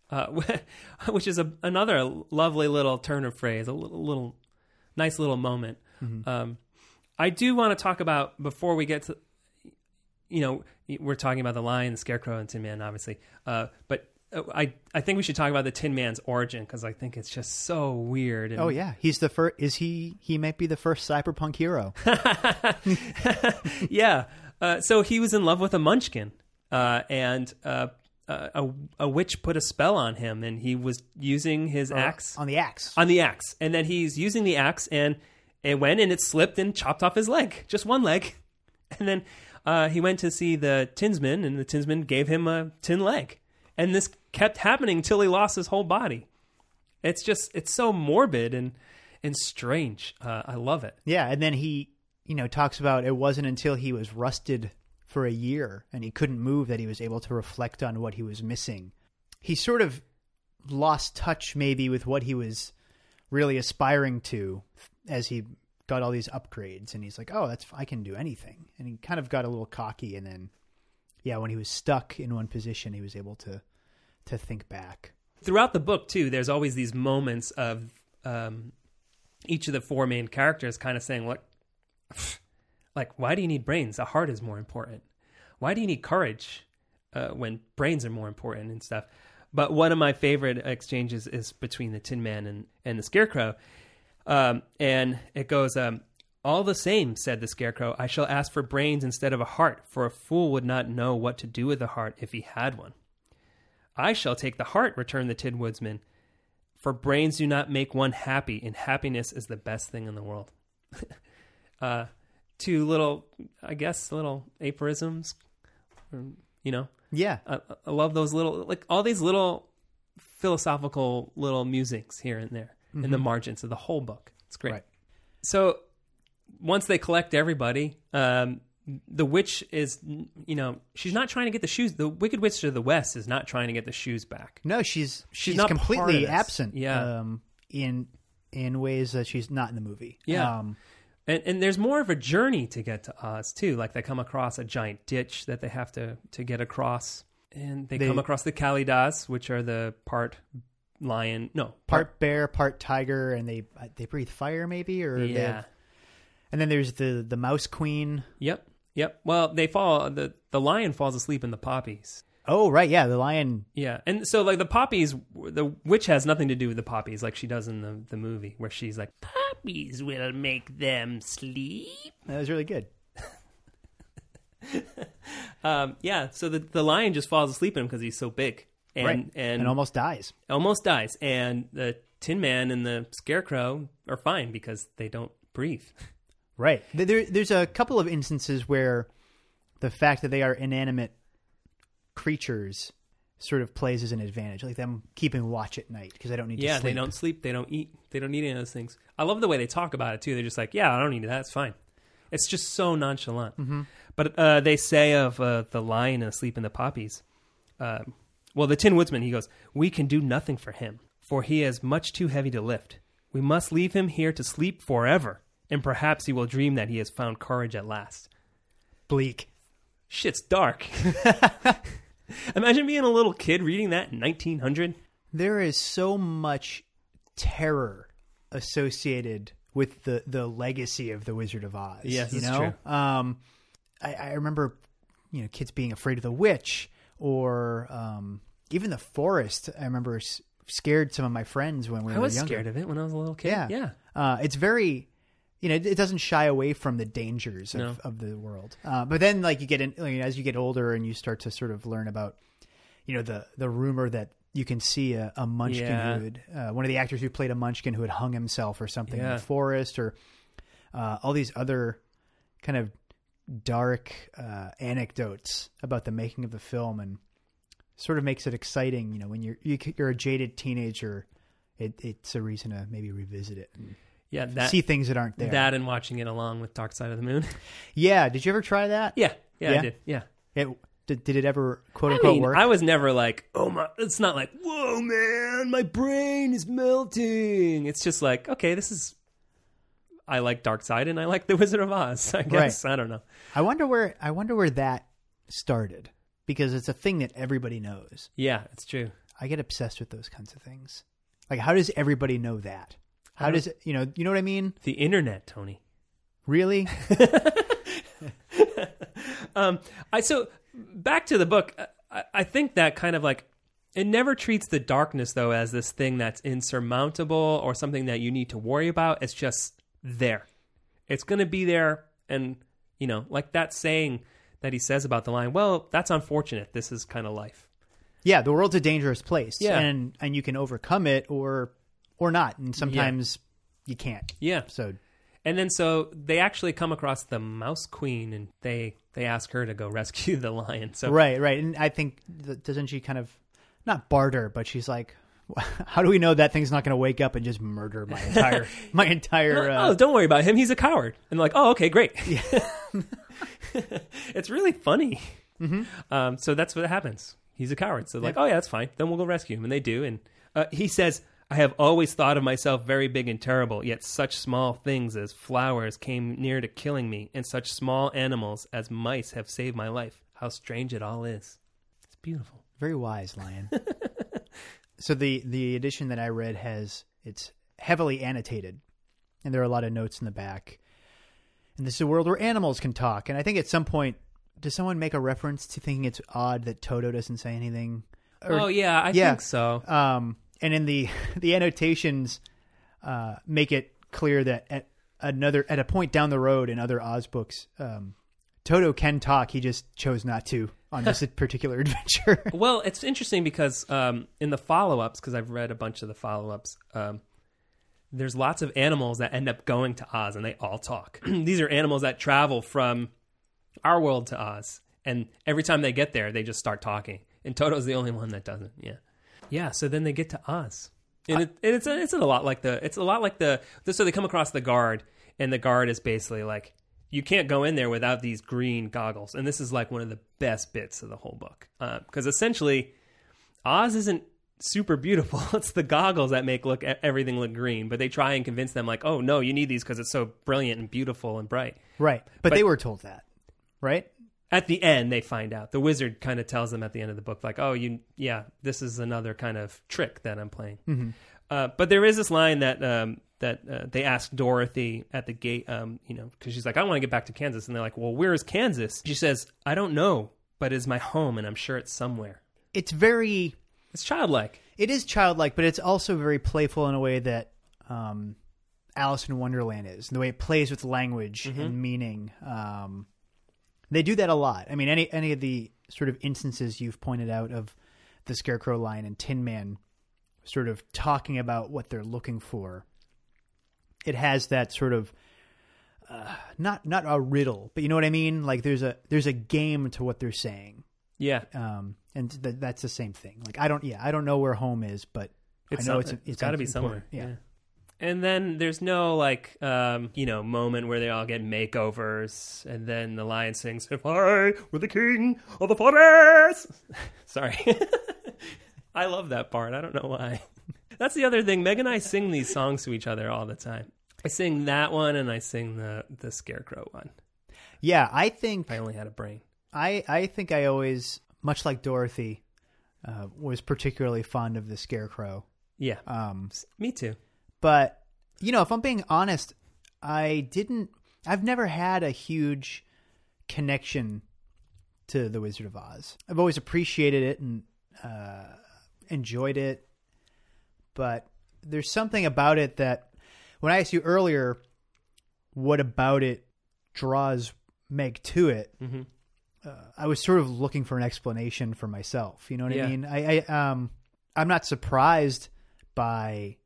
Uh, which is a, another lovely little turn of phrase, a little, little nice little moment. Um, I do want to talk about before we get to, you know, we're talking about the lion, the scarecrow, and Tin Man, obviously. Uh, but uh, I I think we should talk about the Tin Man's origin because I think it's just so weird. And, Oh yeah, he's the first. Is he? He might be the first cyberpunk hero. yeah. Uh, so he was in love with a munchkin, uh, and uh, uh, a, a witch put a spell on him, and he was using his axe on the axe. on the axe, and then he's using the axe, and it went and it slipped and chopped off his leg, just one leg, and then uh, he went to see the tinsman, and the tinsman gave him a tin leg, and this kept happening till he lost his whole body. It's just it's so morbid and and strange. Uh, I love it. Yeah, and then he, you know, talks about it wasn't until he was rusted for a year and he couldn't move that he was able to reflect on what he was missing. He sort of lost touch maybe with what he was really aspiring to as he got all these upgrades and he's like, "Oh, that's I can do anything." And he kind of got a little cocky and then yeah, when he was stuck in one position, he was able to to think back. throughout the book too there's always these moments of um, each of the four main characters kind of saying like like why do you need brains a heart is more important why do you need courage uh, when brains are more important and stuff but one of my favorite exchanges is between the tin man and, and the scarecrow um, and it goes um, all the same said the scarecrow i shall ask for brains instead of a heart for a fool would not know what to do with a heart if he had one I shall take the heart, returned the Tin Woodsman. For brains do not make one happy, and happiness is the best thing in the world. uh, two little, I guess, little aphorisms. um, You know, Yeah. I, I love those little, like all these little philosophical little musings here and there in the margins of the whole book. It's great. Right. So once they collect everybody, um, the witch is, you know, she's not trying to get the shoes. The Wicked Witch of the West is not trying to get the shoes back. No, she's she's, not completely absent. Yeah. Um, in in ways that she's not in the movie. Yeah. Um, And and there's more of a journey to get to Oz too. Like they come across a giant ditch that they have to to get across, and they, They- come across the Kalidahs, which are the part lion, no part bear, part tiger, and they they breathe fire, maybe, or yeah, have- and then there's the the mouse queen. yep, yep. Well, they fall. the The lion falls asleep in the poppies. Oh, right, yeah, the lion. Yeah, and so like the poppies, the witch has nothing to do with the poppies, like she does in the the movie, where she's like, "Poppies will make them sleep." That was really good. Um, yeah, so the the lion just falls asleep in him because he's so big, and right, and, and almost dies. almost dies, and the Tin Man and the Scarecrow are fine because they don't breathe. Right. There, there's a couple of instances where the fact that they are inanimate creatures sort of plays as an advantage, like them keeping watch at night because they don't need Yeah, to sleep. Yeah, they don't sleep, they don't eat, they don't need any of those things. I love the way they talk about it too. They're just like, yeah, I don't need that. It's fine. It's just so nonchalant. Mm-hmm. But uh, they say of uh, the lion asleep in the poppies. Uh, well, the Tin Woodsman, he goes, "We can do nothing for him, for he is much too heavy to lift. We must leave him here to sleep forever, and perhaps he will dream that he has found courage at last." Bleak. Shit's dark. Imagine being a little kid reading that in 1900. There is so much terror associated with the the legacy of the Wizard of Oz. Yes, you know. Um, I, I remember, you know, kids being afraid of the witch, or um, even the forest. I remember s- scared some of my friends when we I were was younger. scared of it when I was a little kid. Yeah, yeah. Uh, it's very, you know, it, it doesn't shy away from the dangers of, No. of the world. Uh, but then, like you get in, like, as you get older, and you start to sort of learn about, you know, the the rumor that you can see a, a munchkin Yeah. who had, uh, one of the actors who played a munchkin who had hung himself or something in Yeah. the forest, or uh, all these other kind of dark uh, anecdotes about the making of the film, and sort of makes it exciting. You know, when you're you, you're a jaded teenager. It, it's a reason to maybe revisit it and Yeah, that see things that aren't there. that and watching it along with Dark Side of the Moon. yeah. Did you ever try that? yeah, yeah, I Yeah? did. Yeah. It, did, did it ever quote I unquote mean, work? I was never like, oh my. It's not like, whoa, man, my brain is melting. It's just like, okay, this is. I like Dark Side and I like The Wizard of Oz. I guess I don't know. I wonder where I wonder where that started because it's a thing that everybody knows. Yeah, it's true. I get obsessed with those kinds of things. Like, how does everybody know that? How does it? You know? You know what I mean? The internet, Tony. Really? Um, I so back to the book. I, I think that kind of like it never treats the darkness though as this thing that's insurmountable or something that you need to worry about. It's just there. It's going to be there, and you know, like that saying that he says about the lion. Well, that's unfortunate. This is kind of life. yeah. The world's a dangerous place. Yeah. And and you can overcome it or or not. And sometimes you can't. Yeah. So And then so they actually come across the mouse queen, and they they ask her to go rescue the lion. So Right, right. And I think doesn't she kind of not barter, but she's like, how do we know that thing's not going to wake up and just murder my entire my entire? oh, Uh, don't worry about him. He's a coward. And like, oh, okay, great. it's really funny. Mm-hmm. Um, so that's what happens. He's a coward. So like, oh yeah, that's fine. Then we'll go rescue him, and they do. And uh, he says, "I have always thought of myself very big and terrible. Yet such small things as flowers came near to killing me, and such small animals as mice have saved my life. How strange it all is. It's beautiful. very wise, lion. So the the edition that I read has it's heavily annotated, and there are a lot of notes in the back. And this is a world where animals can talk. And I think at some point, does someone make a reference to thinking it's odd that Toto doesn't say anything? Or- oh yeah, I yeah. think so. um, and in the the annotations uh, make it clear that at another at a point down the road in other Oz books, um, Toto can talk. He just chose not to on this particular adventure. Well, it's interesting because um, in the follow ups, because I've read a bunch of the follow ups, um, there's lots of animals that end up going to Oz and they all talk. These are animals that travel from our world to Oz. And every time they get there, they just start talking. And Toto's the only one that doesn't. Yeah. Yeah. So then they get to Oz. And, it, and it's, a, it's a lot like the, it's a lot like the, so they come across the guard and the guard is basically like, you can't go in there without these green goggles. And this is like one of the best bits of the whole book. Because essentially, Oz isn't super beautiful. It's the goggles that make look everything look green, but they try and convince them like, "Oh no, you need these because it's so brilliant and beautiful and bright." Right. But, they were told that, right? At the end, they find out. The wizard kind of tells them at the end of the book, like, "Oh, you, yeah, this is another kind of trick that I'm playing." Uh, but there is this line that um, that uh, they ask Dorothy at the gate, um, you know, because she's like, "I want to get back to Kansas," and they're like, "Well, where is Kansas?" She says, "I don't know, but it's my home, and I'm sure it's somewhere." It's very It's childlike. it is childlike, but it's also very playful in a way that um, Alice in Wonderland is. The way it plays with language and meaning. Um, they do that a lot. I mean, any any of the sort of instances you've pointed out of the Scarecrow line and Tin Man, sort of talking about what they're looking for. It has that sort of uh, not not a riddle, but you know what I mean. Like there's a there's a game to what they're saying Yeah, um, and th- that's the same thing. Like I don't, yeah, I don't know where home is, but it's I know some- it's it's got to be somewhere. Yeah. And then there's no like um, you know moment where they all get makeovers, and then the lion sings, "If I were the king of the forest." Sorry, I love that part. I don't know why. That's the other thing. Meg and I sing these songs to each other all the time. I sing that one, and I sing the the scarecrow one. yeah. I think I only had a brain. I I think I always, much like Dorothy, uh, was particularly fond of the Scarecrow. Yeah, Um, me too. but you know, if I'm being honest, I didn't. I've never had a huge connection to the Wizard of Oz. I've always appreciated it and uh, enjoyed it, but there's something about it that when I asked you earlier, what about it draws Meg to it? hmm uh, I was sort of looking for an explanation for myself. You know what Yeah. I mean? I, I um I'm not surprised by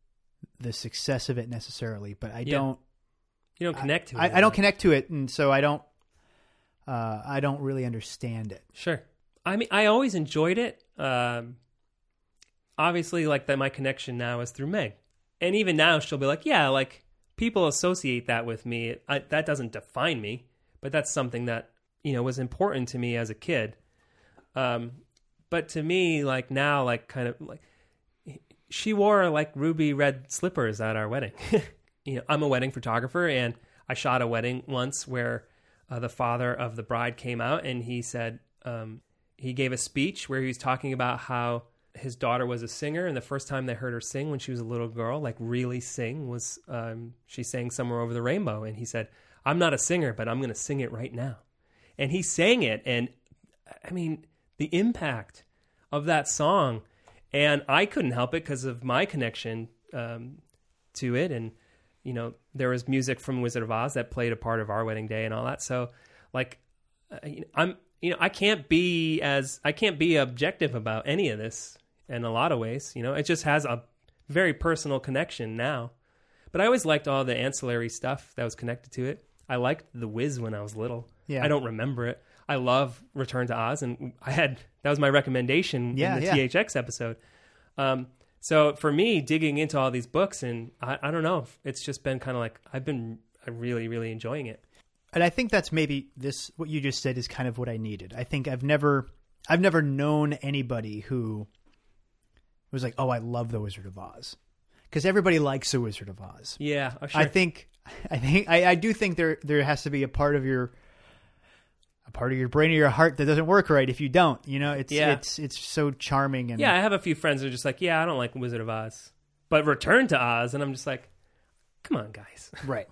the success of it necessarily, but I Yeah. don't You don't connect to it. I, I don't connect to it, and so I don't uh, I don't really understand it. Sure. I mean, I always enjoyed it. Um, obviously, like that, my connection now is through Meg, and even now she'll be like, "Yeah, like people associate that with me. I, that doesn't define me, but that's something that you know was important to me as a kid." Um, but to me, like now, like kind of like she wore like ruby red slippers at our wedding. you know, I'm a wedding photographer, and I shot a wedding once where uh, the father of the bride came out and he said um, he gave a speech where he was talking about how his daughter was a singer and the first time they heard her sing when she was a little girl like really sing was um, she sang somewhere over the rainbow and he said i'm not a singer but i'm going to sing it right now. And he sang it and i mean the impact of that song and i couldn't help it because of my connection um, to it and you know there was music from wizard of oz that played a part of our wedding day and all that so like i'm you know i can't be as i can't be objective about any of this in a lot of ways you know it just has a very personal connection now but i always liked all the ancillary stuff that was connected to it i liked the Wiz when i was little Yeah. i don't remember it i love return to oz and i had that was my recommendation Yeah, in the yeah. thx episode um, so for me, digging into all these books, and I, I don't know, it's just been kind of like I've been really, really enjoying it. And I think that's maybe this what you just said is kind of what I needed. I think I've never I've never known anybody who was like, "Oh, I love the Wizard of Oz," because everybody likes the Wizard of Oz. Yeah, oh, sure. I think I think I, I do think there there has to be a part of your a part of your brain or your heart that doesn't work right if you don't. You know, it's Yeah. it's it's so charming and yeah, I have a few friends who are just like, yeah, I don't like Wizard of Oz, but Return to Oz, and I'm just like, come on, guys, right.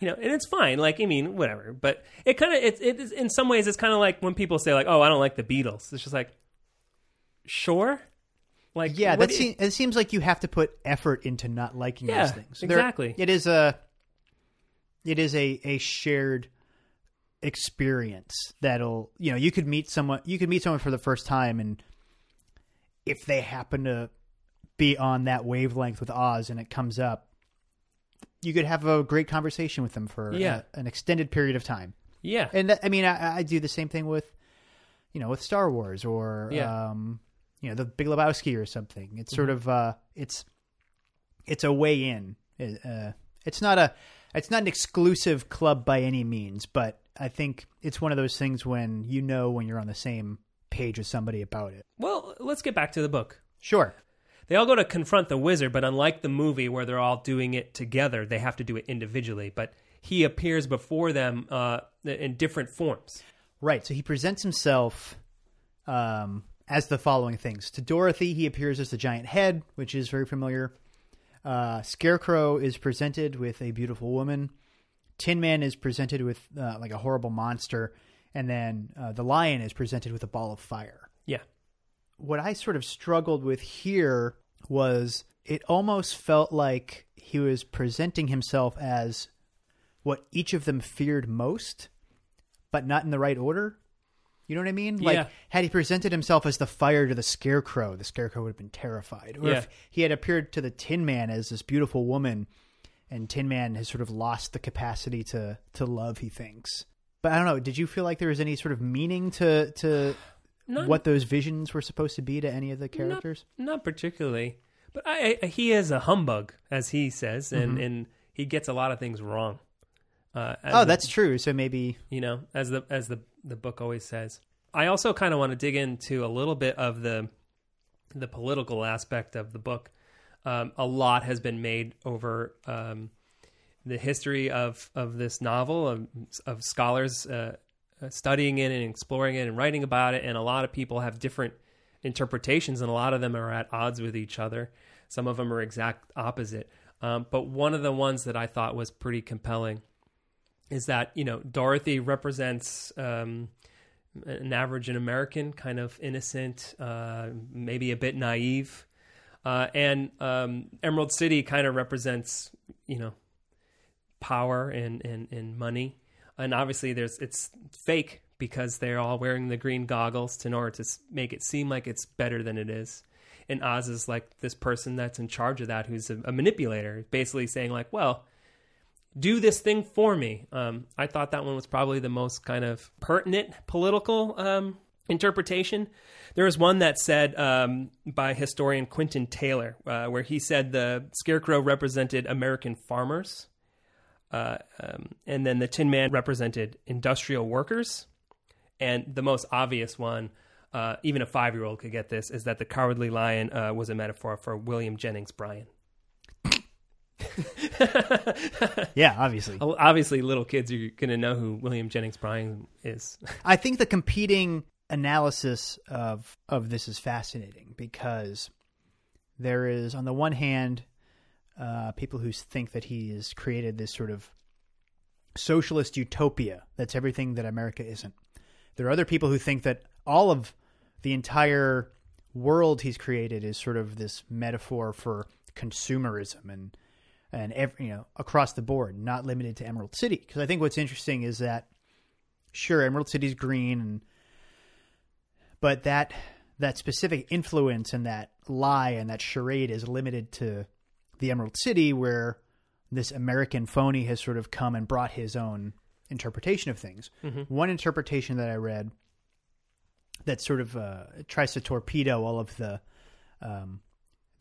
you know, and it's fine. Like, I mean, whatever. But it kind of, it, it is in some ways, it's kind of like when people say like, oh, I don't like the Beatles. It's just like, sure, like, Yeah, that seems, it seems like you have to put effort into not liking Yeah, those things. Exactly. it is a it is a a shared experience that'll you know you could meet someone you could meet someone for the first time and if they happen to be on that wavelength with Oz and it comes up you could have a great conversation with them for a- an extended period of time yeah, and that, I mean, I, I do the same thing with, you know, with Star Wars or, Yeah. um, you know, the Big Lebowski or something. It's sort Mm-hmm. of, uh, it's, it's a way in. It, uh, it's not a, it's not an exclusive club by any means, but I think it's one of those things when you know when you're on the same page with somebody about it. Well, let's get back to the book. Sure. they all go to confront the wizard, but unlike the movie where they're all doing it together, they have to do it individually. But he appears before them uh, in different forms. Right. So he presents himself um, as the following things. To Dorothy, he appears as the giant head, which is very familiar. Uh, Scarecrow is presented with a beautiful woman. Tin Man is presented with uh, like a horrible monster, and then uh, the lion is presented with a ball of fire. Yeah. What I sort of struggled with here was it almost felt like he was presenting himself as what each of them feared most, but not in the right order. You know what I mean? Like, Yeah. had he presented himself as the fire to the scarecrow, the scarecrow would have been terrified. Or Yeah. if he had appeared to the Tin Man as this beautiful woman, and Tin Man has sort of lost the capacity to to love, he thinks. But I don't know. Did you feel like there was any sort of meaning to to Not, what those visions were supposed to be to any of the characters? Not particularly, but I, I, he is a humbug, as he says, and, and he gets a lot of things wrong. Uh, Oh, the- that's true. So maybe you know, as the as the the book always says. I also kind of want to dig into a little bit of the the political aspect of the book. Um, a lot has been made over um, the history of of this novel of, of scholars uh, uh, studying it and exploring it and writing about it, and a lot of people have different interpretations, and a lot of them are at odds with each other. Some of them are exact opposite. Um, but one of the ones that I thought was pretty compelling is that you know Dorothy represents um, an average American, kind of innocent, uh, maybe a bit naive, uh, and um, Emerald City kind of represents you know power and, and, and money, and obviously there's it's fake because they're all wearing the green goggles in order to make it seem like it's better than it is. And Oz is like this person that's in charge of that, who's a, a manipulator, basically saying like, well do this thing for me. Um, I thought that one was probably the most kind of pertinent political um, interpretation. There was one that said um, by historian Quentin Taylor, uh, where he said the scarecrow represented American farmers, uh, um, and then the Tin Man represented industrial workers. And the most obvious one, uh, even a five year old could get this, is that the cowardly lion uh, was a metaphor for William Jennings Bryan. yeah, obviously. Oh, Obviously, little kids are going to know who William Jennings Bryan is. I think the competing analysis of of this is fascinating because there is, on the one hand, uh, people who think that he has created this sort of socialist utopia that's everything that America isn't. There are other people who think that all of the entire world he's created is sort of this metaphor for consumerism and and every, you know across the board, not limited to Emerald City. Because I think what's interesting is that sure Emerald City's green and but that that specific influence and that lie and that charade is limited to the Emerald City where this American phony has sort of come and brought his own interpretation of things. One interpretation that I read that sort of uh, tries to torpedo all of the um,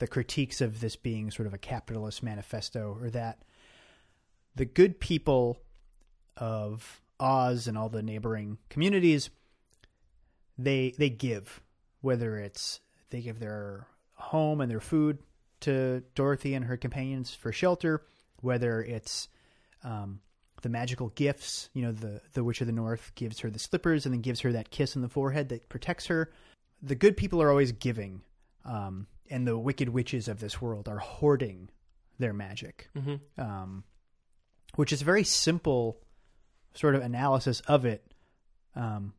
the critiques of this being sort of a capitalist manifesto, or that the good people of Oz and all the neighboring communities they they give, whether it's they give their home and their food to Dorothy and her companions for shelter, whether it's um, the magical gifts. You know, the the Witch of the North gives her the slippers and then gives her that kiss on the forehead that protects her. The good people are always giving, um, and the wicked witches of this world are hoarding their magic, Mm-hmm. um, which is a very simple sort of analysis of it, um,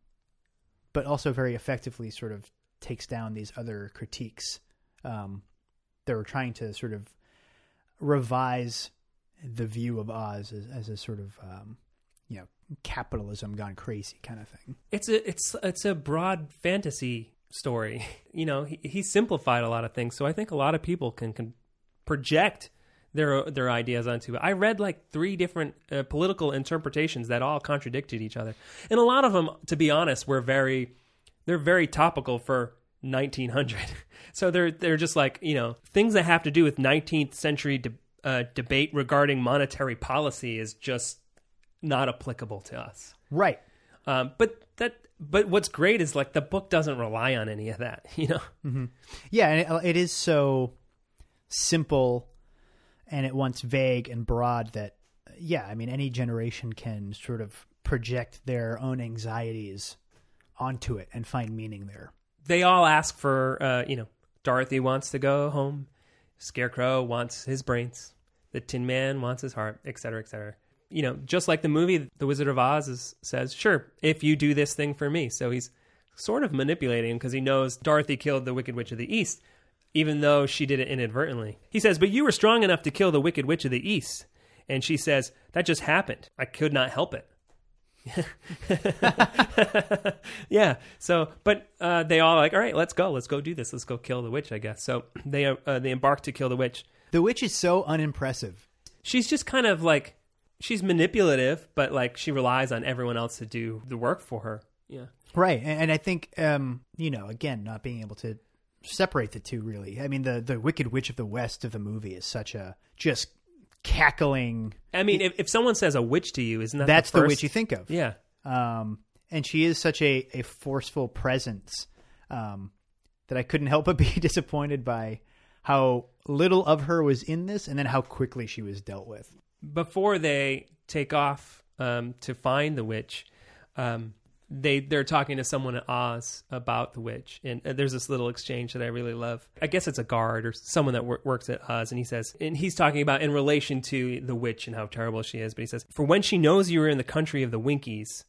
but also very effectively sort of takes down these other critiques um, that were trying to sort of revise the view of Oz as, as a sort of um, you know capitalism gone crazy kind of thing. It's a it's it's a broad fantasy story. You know, he, he simplified a lot of things, so I think a lot of people can can project their their ideas onto it. I read like three different uh, political interpretations that all contradicted each other, and a lot of them, to be honest, were very they're very topical for 1900. So they're they're just like you know things that have to do with 19th century de- uh, debate regarding monetary policy is just not applicable to us. Right. Um, but that but what's great is like the book doesn't rely on any of that. You know, Yeah, and it, it is so simple and at once vague and broad that yeah, I mean any generation can sort of project their own anxieties onto it and find meaning there. They all ask for, uh, you know, Dorothy wants to go home, Scarecrow wants his brains, the Tin Man wants his heart, etc., etc. You know, just like the movie The Wizard of Oz is, says, sure, if you do this thing for me. So he's sort of manipulating him because he knows Dorothy killed the Wicked Witch of the East, even though she did it inadvertently. He says, but you were strong enough to kill the Wicked Witch of the East. And she says, that just happened. I could not help it. yeah. So, but uh, they all like, all right, let's go, let's go do this, let's go kill the witch. I guess. So they uh, they embark to kill the witch. The witch is so unimpressive. She's just kind of like she's manipulative, but like she relies on everyone else to do the work for her. Yeah. Right, and, and I think um, you know, again, not being able to separate the two really. I mean, the the Wicked Witch of the West of the movie is such a just cackling. I mean, if, if someone says a witch to you, isn't that That's the, the witch you think of. Yeah. um, and she is such a, a forceful presence um, that I couldn't help but be disappointed by how little of her was in this, and then how quickly she was dealt with. Before they take off um, to find the witch, um, they they're talking to someone at Oz about the witch, and uh, there's this little exchange that I really love. I guess it's a guard or someone that wor- works at Oz, and he says, and he's talking about in relation to the witch and how terrible she is. But he says, for when she knows you are in the country of the Winkies,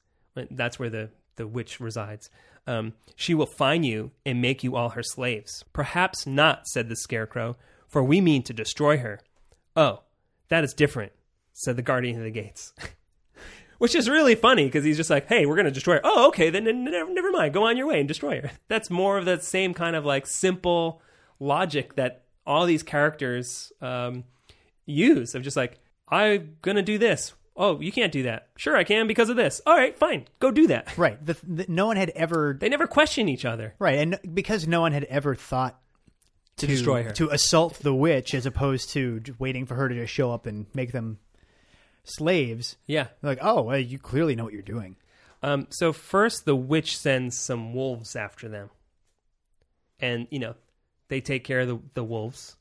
that's where the the witch resides. Um, she will find you and make you all her slaves. Perhaps not, said the scarecrow, for we mean to destroy her. Oh, that is different, said the guardian of the gates. Which is really funny because he's just like, hey, we're going to destroy her. Oh, okay, then never, never mind. Go on your way and destroy her. That's more of that same kind of like simple logic that all these characters um, use of just like, I'm going to do this. Oh, you can't do that. Sure, I can because of this. All right, fine. Go do that. Right. The, the, no one had ever They never question each other. right, and because no one had ever thought To destroy her. to assault the witch, as opposed to waiting for her to just show up and make them slaves. Yeah. They're like, oh, well, you clearly know what you're doing. Um, so first, the witch sends some wolves after them, and you know they take care of the, the wolves,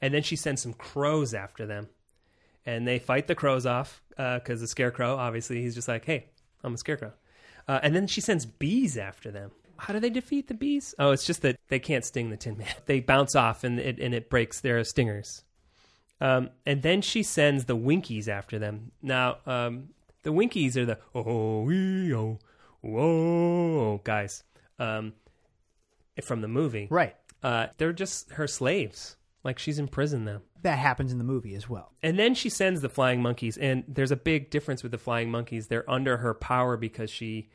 and then she sends some crows after them, and they fight the crows off because the scarecrow, obviously, he's just like, "Hey, I'm a scarecrow," uh, and then she sends bees after them. How do they defeat the bees? Oh, it's just that they can't sting the Tin Man. They bounce off, and it and it breaks their stingers. Um, and then she sends the Winkies after them. Now, um, the Winkies are the oh wee, oh whoa guys um, from the movie. Right. Uh, they're just her slaves. Like she's imprisoned them. That happens in the movie as well. And then she sends the flying monkeys, and there's a big difference with the flying monkeys. They're under her power because she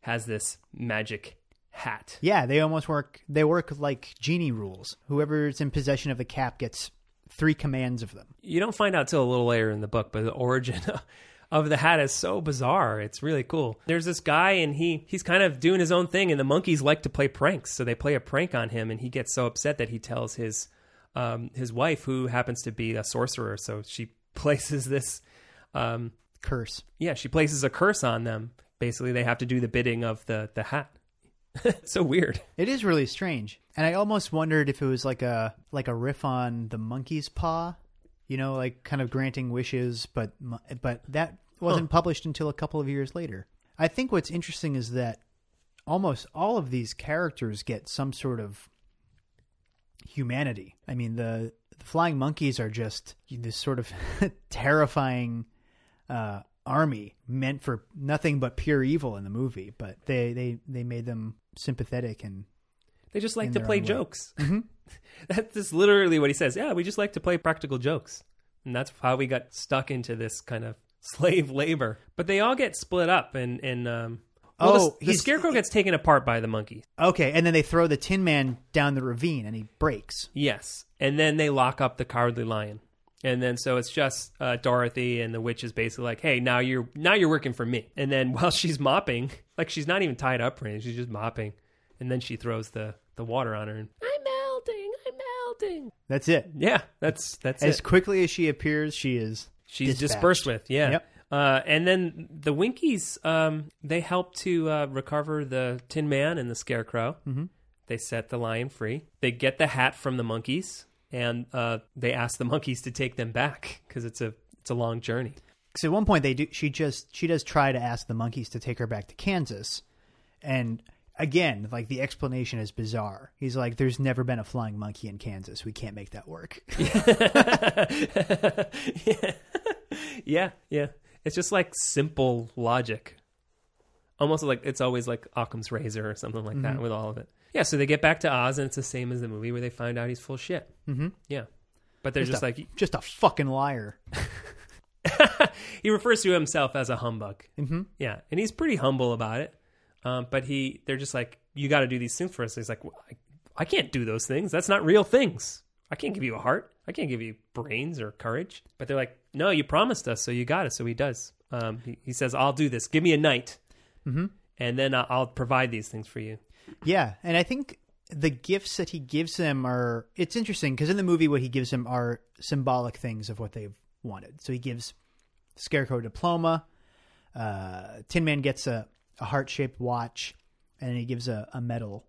has this magic hat. Yeah, they almost work. They work like genie rules. Whoever's in possession of the cap gets three commands of them. You don't find out till a little later in the book, but the origin of the hat is so bizarre. It's really cool. There's this guy, and he he's kind of doing his own thing, and the monkeys like to play pranks, so they play a prank on him, and he gets so upset that he tells his um, his wife, who happens to be a sorcerer, so she places this. Um, Curse. yeah, she places a curse on them. Basically, they have to do the bidding of the the hat. so weird. It is really strange, and I almost wondered if it was like a like a riff on the monkey's paw, you know, like kind of granting wishes, but but that wasn't published until a couple of years later. I think what's interesting is that almost all of these characters get some sort of humanity. I mean, the, the flying monkeys are just this sort of terrifying uh, army meant for nothing but pure evil in the movie, but they they they made them sympathetic and They just like In to play jokes. that's just literally what he says. Yeah, we just like to play practical jokes. And that's how we got stuck into this kind of slave labor. But they all get split up and, and um well, Oh, the, he's- scarecrow gets taken apart by the monkey. okay, and then they throw the Tin Man down the ravine and he breaks. Yes. And then they lock up the cowardly lion. And then so it's just uh, Dorothy and the witch is basically like, "Hey, now you're now you're working for me." And then while she's mopping, like she's not even tied up or anything, she's just mopping. And then she throws the the water on her and I'm melting, I'm melting. That's it. Yeah, that's that's As it. quickly as she appears, she is She's dispatched. dispersed with, yeah. Yep. Uh, and then the Winkies, um, they help to uh, recover the Tin Man and the Scarecrow. Mm-hmm. They set the lion free. They get the hat from the monkeys. and uh, they ask the monkeys to take them back because it's a it's a long journey. So at one point they do she just she does try to ask the monkeys to take her back to Kansas and again like the explanation is bizarre he's like there's never been a flying monkey in Kansas we can't make that work yeah. yeah, yeah. It's just like simple logic. Almost like it's always like Occam's razor or something like that with all of it. Yeah, so they get back to Oz and it's the same as the movie where they find out he's full shit. Mhm. Yeah. But they're just, a, like just a fucking liar he refers to himself as a humbug. hmm Yeah, and he's pretty humble about it. Um, but he, they're just like, you got to do these things for us. He's like, well, I, I can't do those things. That's not real things. I can't give you a heart. I can't give you brains or courage. But they're like, no, you promised us, so you got it. So he does. Um, he, he says, I'll do this. Give me a night, Mhm. and then I'll, I'll provide these things for you. Yeah, and I think the gifts that he gives them are it's interesting because in the movie what he gives them are symbolic things of what they've wanted. So he gives Scarecrow a diploma, uh, Tin Man gets a, a heart shaped watch, and he gives a, a medal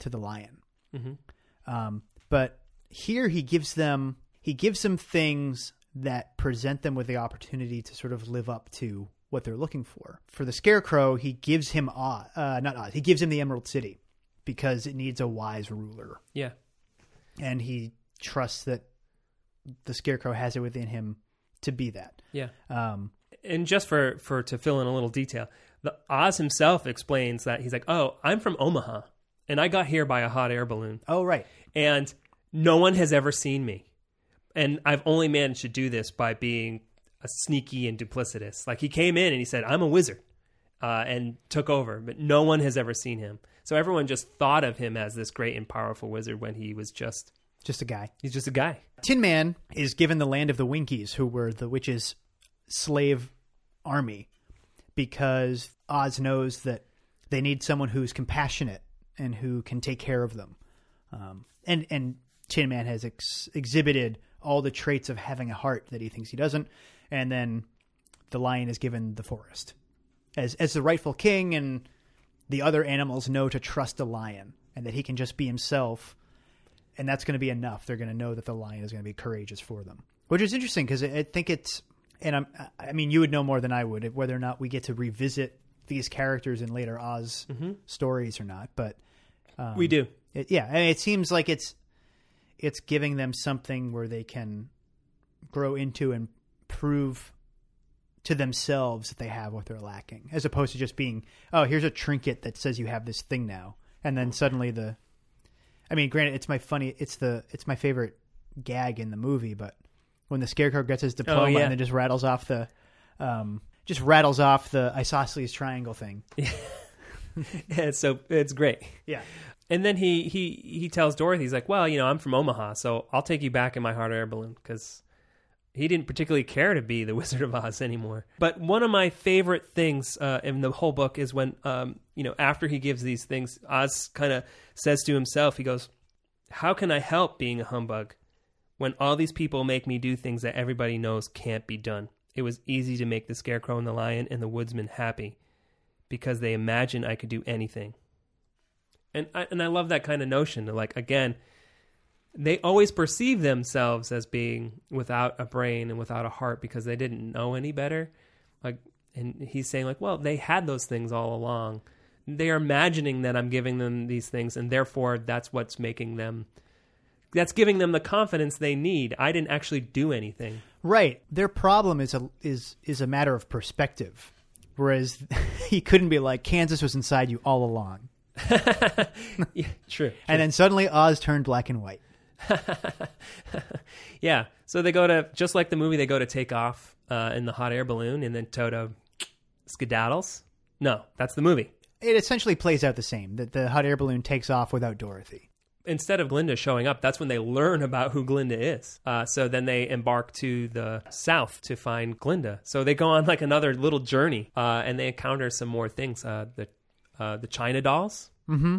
to the lion. Mhm. Um, but here he gives them he gives them things that present them with the opportunity to sort of live up to what they're looking for. For the Scarecrow, he gives him Oz, uh, not Oz, he gives him the Emerald City because it needs a wise ruler, Yeah. and he trusts that the Scarecrow has it within him to be that. Yeah. Um, and just for for to fill in a little detail, the Oz himself explains that he's like, "Oh, I'm from Omaha, and I got here by a hot air balloon, oh, right. and no one has ever seen me, and I've only managed to do this by being a sneaky and duplicitous. Like he came in and he said, "I'm a wizard," uh, and took over, but no one has ever seen him. So everyone just thought of him as this great and powerful wizard when he was just Just a guy. he's just a guy. Tin Man is given the land of the Winkies, who were the witches' slave army, because Oz knows that they need someone who's compassionate and who can take care of them. Um, and and Tin Man has ex- exhibited all the traits of having a heart that he thinks he doesn't, and then the lion is given the forest as as the rightful king, and the other animals know to trust the lion and that he can just be himself and that's going to be enough. They're going to know that the lion is going to be courageous for them, which is interesting because I I think it's, and I'm, I mean, you would know more than I would whether or not we get to revisit these characters in later Oz stories or not. But um, we do. it, yeah, I mean, it seems like it's, it's giving them something where they can grow into and prove to themselves that they have what they're lacking, as opposed to just being, oh, here's a trinket that says you have this thing now, and then suddenly the I mean, granted, it's my funny. It's the it's my favorite gag in the movie. But when the scarecrow gets his diploma yeah. and then just rattles off the, um, just rattles off the isosceles triangle thing. it's so it's great. Yeah, And then he he he tells Dorothy, he's like, "Well, you know, I'm from Omaha, so I'll take you back in my hot air balloon because he didn't particularly care to be the Wizard of Oz anymore." But one of my favorite things uh, in the whole book is when, um, you know, after he gives these things, Oz kind of says to himself, he goes, "How can I help being a humbug when all these people make me do things that everybody knows can't be done? It was easy to make the Scarecrow and the Lion and the Woodsman happy because they imagine I could do anything." and I, and I love that kind of notion. Like again, they always perceive themselves as being without a brain and without a heart because they didn't know any better. Like, and he's saying like, well, they had those things all along. They are imagining that I'm giving them these things, and therefore that's what's making them. That's giving them the confidence they need. I didn't actually do anything. right. Their problem is a is is a matter of perspective, whereas he couldn't be like Kansas was inside you all along, yeah, true. and then suddenly Oz turned black and white. yeah. So they go to just like the movie. They go to take off uh, in the hot air balloon, and then Toto skedaddles. No, that's the movie. It essentially plays out the same. That the hot air balloon takes off without Dorothy. Instead of Glinda showing up, that's when they learn about who Glinda is. Uh, so then they embark to the south to find Glinda. So they go on like another little journey, uh, and they encounter some more things. Uh, the uh, the China dolls, Mm-hmm.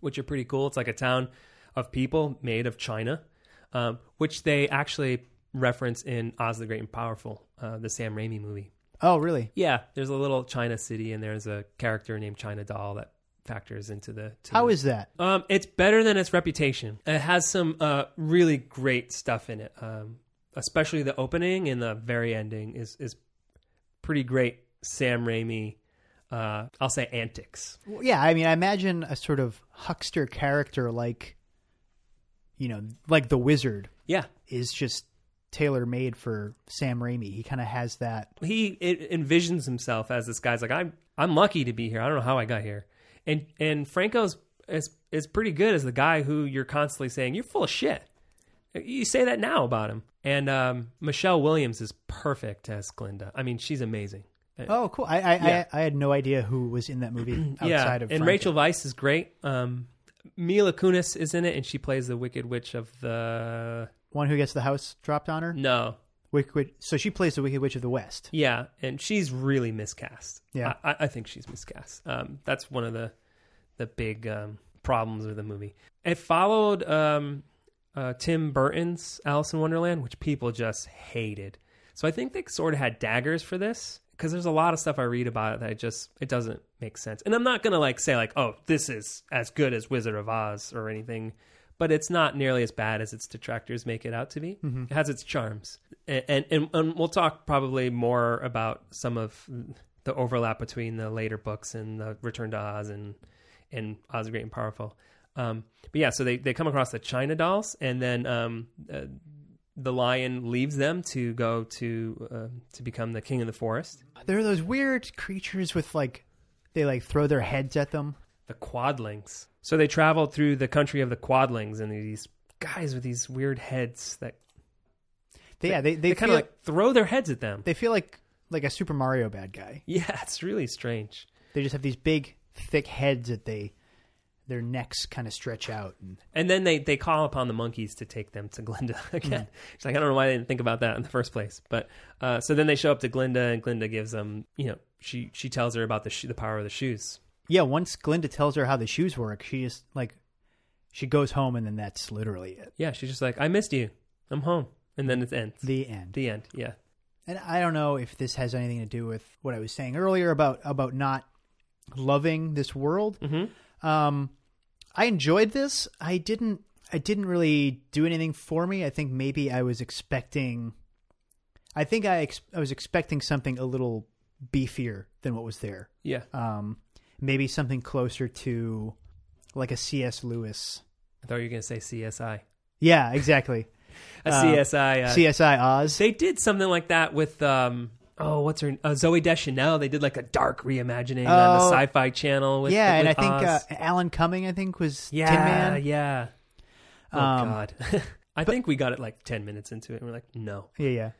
which are pretty cool. It's like a town of people made of China, um, which they actually reference in Oz the Great and Powerful, uh, the Sam Raimi movie. Oh, really? Yeah, there's a little China city, and there's a character named China Doll that factors into the. To How the, is that? um, it's better than its reputation. It has some uh, really great stuff in it, um, especially the opening and the very ending is is pretty great. Sam Raimi, uh, I'll say antics. Well, yeah, I mean, I imagine a sort of huckster character like, you know, like the wizard Yeah, is just tailor made for Sam Raimi. He kind of has that. he it envisions himself as this guy's like I'm I'm lucky to be here. I don't know how I got here, and and Franco's is is pretty good as the guy who you're constantly saying you're full of shit. You say that now about him, and um, Michelle Williams is perfect as Glinda. I mean, she's amazing. Oh, cool! I I, Yeah. I I had no idea who was in that movie outside yeah, of and. Rachel Weisz is great. Um, Mila Kunis is in it, and she plays the Wicked Witch of the one who gets the house dropped on her. no, Wicked Witch. So she plays the Wicked Witch of the West. Yeah, and she's really miscast. Yeah. I, I- think she's miscast. Um, that's one of the the big um, problems with the movie. It followed um, uh, Tim Burton's Alice in Wonderland, which people just hated. So I think they sort of had daggers for this because there's a lot of stuff I read about it that just it doesn't make sense. And I'm not gonna like say like, oh, this is as good as Wizard of Oz or anything. But it's not nearly as bad as its detractors make it out to be. It has its charms, and, and and we'll talk probably more about some of the overlap between the later books and the Return to Oz and and Oz the Great and Powerful. Um, but yeah, so they, they come across the China dolls, and then um, uh, the lion leaves them to go to uh, to become the king of the forest. There are those weird creatures with like they like throw their heads at them. The Quadlings. So they travel through the country of the Quadlings, and these guys with these weird heads that They, yeah, they they, they kind of like throw their heads at them. they feel like like a Super Mario bad guy. Yeah, it's really strange. They just have these big thick heads that they their necks kind of stretch out and And then they, they call upon the monkeys to take them to Glinda again. She's like, I don't know why I didn't think about that in the first place. But uh, so then they show up to Glinda, and Glinda gives them, you know, she she tells her about the sho- the power of the shoes. yeah. Once Glinda tells her how the shoes work, she just like she goes home and then that's literally it. Yeah, she's just like, I missed you. I'm home. And then it ends. The end. The end. Yeah. And I don't know if this has anything to do with what I was saying earlier about about not loving this world. Mm-hmm. Um, I enjoyed this. I didn't. I didn't really do anything for me. I think maybe I was expecting. I think I ex- I was expecting something a little beefier than what was there. Yeah. Um, maybe something closer to like a C.S. Lewis. I thought you were going to say CSI. Yeah, exactly. A Uh, CSI. Uh, CSI Oz. they did something like that with, um, oh, what's her uh, Zooey Deschanel. They did like a dark reimagining on the Oh. Sci Fi Channel. With, yeah, and I with think uh, Alan Cumming, I think, was Yeah, Tin Man. yeah. Oh Um, God, I think we got it like ten minutes into it, and we're like, no. Yeah, yeah.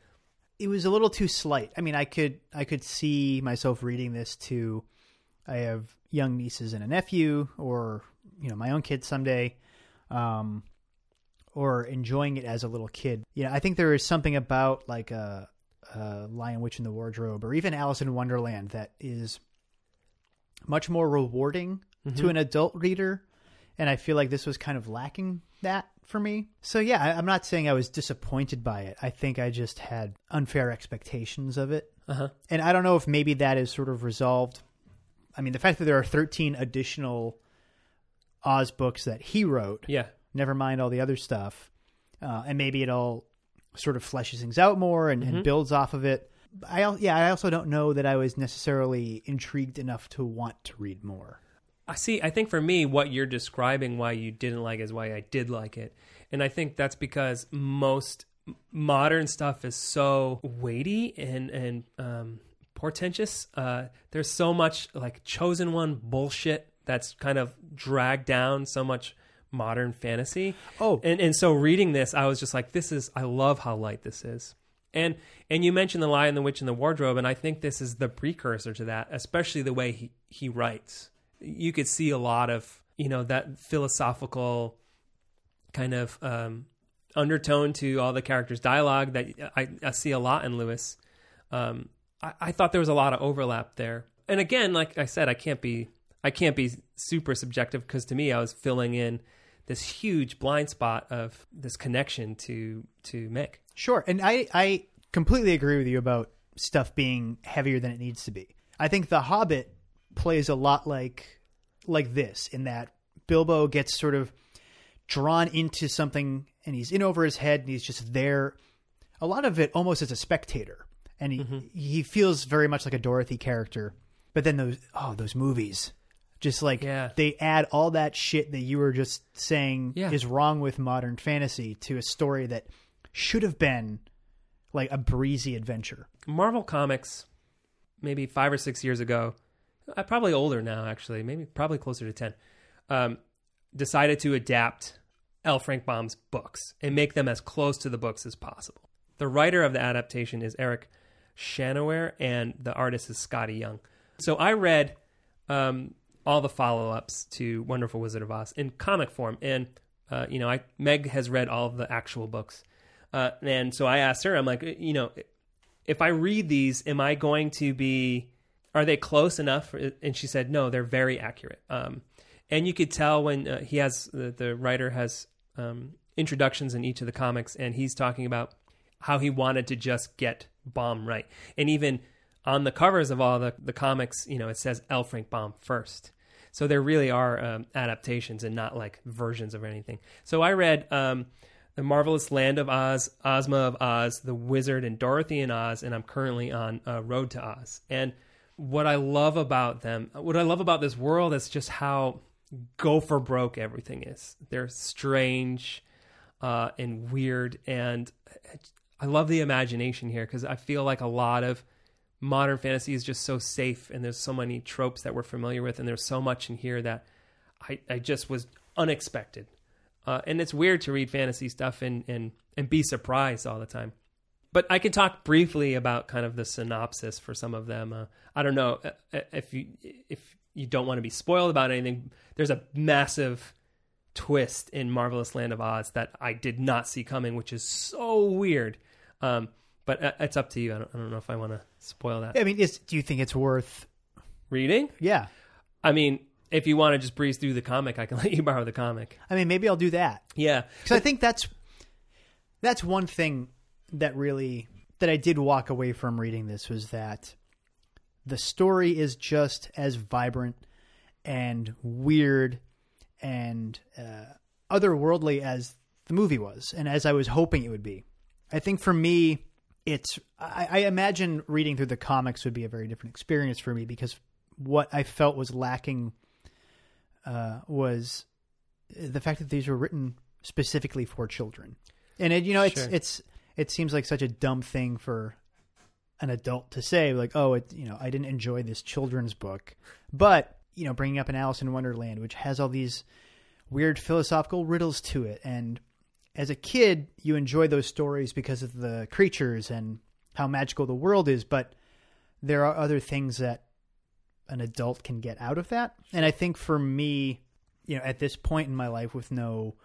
It was a little too slight. I mean, I could I could see myself reading this to I have young nieces and a nephew or you know, my own kids someday. Um or enjoying it as a little kid. You know, I think there is something about like a, a Lion Witch in the Wardrobe or even Alice in Wonderland that is much more rewarding to an adult reader and I feel like this was kind of lacking that for me. So yeah, I, I'm not saying I was disappointed by it. I think I just had unfair expectations of it, Uh huh. and I don't know if maybe that is sort of resolved. I mean, the fact that there are 13 additional Oz books that he wrote, Yeah. Never mind all the other stuff, uh, and maybe it all sort of fleshes things out more and, and builds off of it. I yeah, I also don't know that I was necessarily intrigued enough to want to read more. I see. I think for me, what you're describing why you didn't like is why I did like it, and I think that's because most modern stuff is so weighty and and um, portentous. Uh, there's so much like chosen one bullshit that's kind of dragged down so much modern fantasy. Oh. and and so reading this, I was just like, this is. I love how light this is. And and you mentioned the Lion, the Witch, and the Wardrobe, and I think this is the precursor to that, especially the way he he writes. You could see a lot of you know that philosophical kind of um, undertone to all the characters' dialogue that I, I see a lot in Lewis. Um, I, I thought there was a lot of overlap there, and again, like I said, I can't be I can't be super subjective because to me, I was filling in this huge blind spot of this connection to to Mick. Sure, and I I completely agree with you about stuff being heavier than it needs to be. I think The Hobbit plays a lot like like this in that Bilbo gets sort of drawn into something and he's in over his head and he's just there. A lot of it almost as a spectator, and he Mm-hmm. he feels very much like a Dorothy character. But then those oh those movies, just like Yeah. they add all that shit that you were just saying Yeah. is wrong with modern fantasy to a story that should have been like a breezy adventure. Marvel Comics, maybe five or six years ago, uh, probably older now, actually, maybe probably closer to 10, um, decided to adapt L. Frank Baum's books and make them as close to the books as possible. The writer of the adaptation is Eric Shanower, and the artist is Skottie Young. So I read um, all the follow ups to Wonderful Wizard of Oz in comic form. And, uh, you know, I Meg has read all of the actual books. Uh, and so I asked her, I'm like, you know, if I read these, am I going to be, are they close enough? And she said, no, they're very accurate. Um, and you could tell when uh, he has, the, the writer has um, introductions in each of the comics, and he's talking about how he wanted to just get Baum right. And even on the covers of all the, the comics, you know, it says L. Frank Baum first. So there really are um, adaptations and not like versions of anything. So I read um, The Marvelous Land of Oz, Ozma of Oz, The Wizard, and Dorothy in Oz, and I'm currently on uh, Road to Oz. And what I love about them, what I love about this world is just how go for broke everything is. They're strange uh, and weird, and I love the imagination here because I feel like a lot of modern fantasy is just so safe, and there's so many tropes that we're familiar with, and there's so much in here that I, I just was unexpected. Uh, and it's weird to read fantasy stuff and, and, and be surprised all the time. But I can talk briefly about kind of the synopsis for some of them. Uh, I don't know uh, if you if you don't want to be spoiled about anything. There's a massive twist in Marvelous Land of Oz that I did not see coming, which is so weird. Um, but uh, it's up to you. I don't, I don't know if I want to spoil that. I mean, is, do you think it's worth? Reading? Yeah, I mean, if you want to just breeze through the comic, I can let you borrow the comic. I mean, maybe I'll do that Yeah. because I think that's that's one thing that really that I did walk away from reading this was that the story is just as vibrant and weird and uh, otherworldly as the movie was, and as I was hoping it would be. I think for me, it's I, I imagine reading through the comics would be a very different experience for me because what I felt was lacking uh, was the fact that these were written specifically for children, and it, you know it's Sure. it's it seems like such a dumb thing for an adult to say like oh it you know I didn't enjoy this children's book, but you know bringing up an Alice in Wonderland which has all these weird philosophical riddles to it and as a kid you enjoy those stories because of the creatures and how magical the world is but there are other things that an adult can get out of that and i think for me you know at this point in my life with no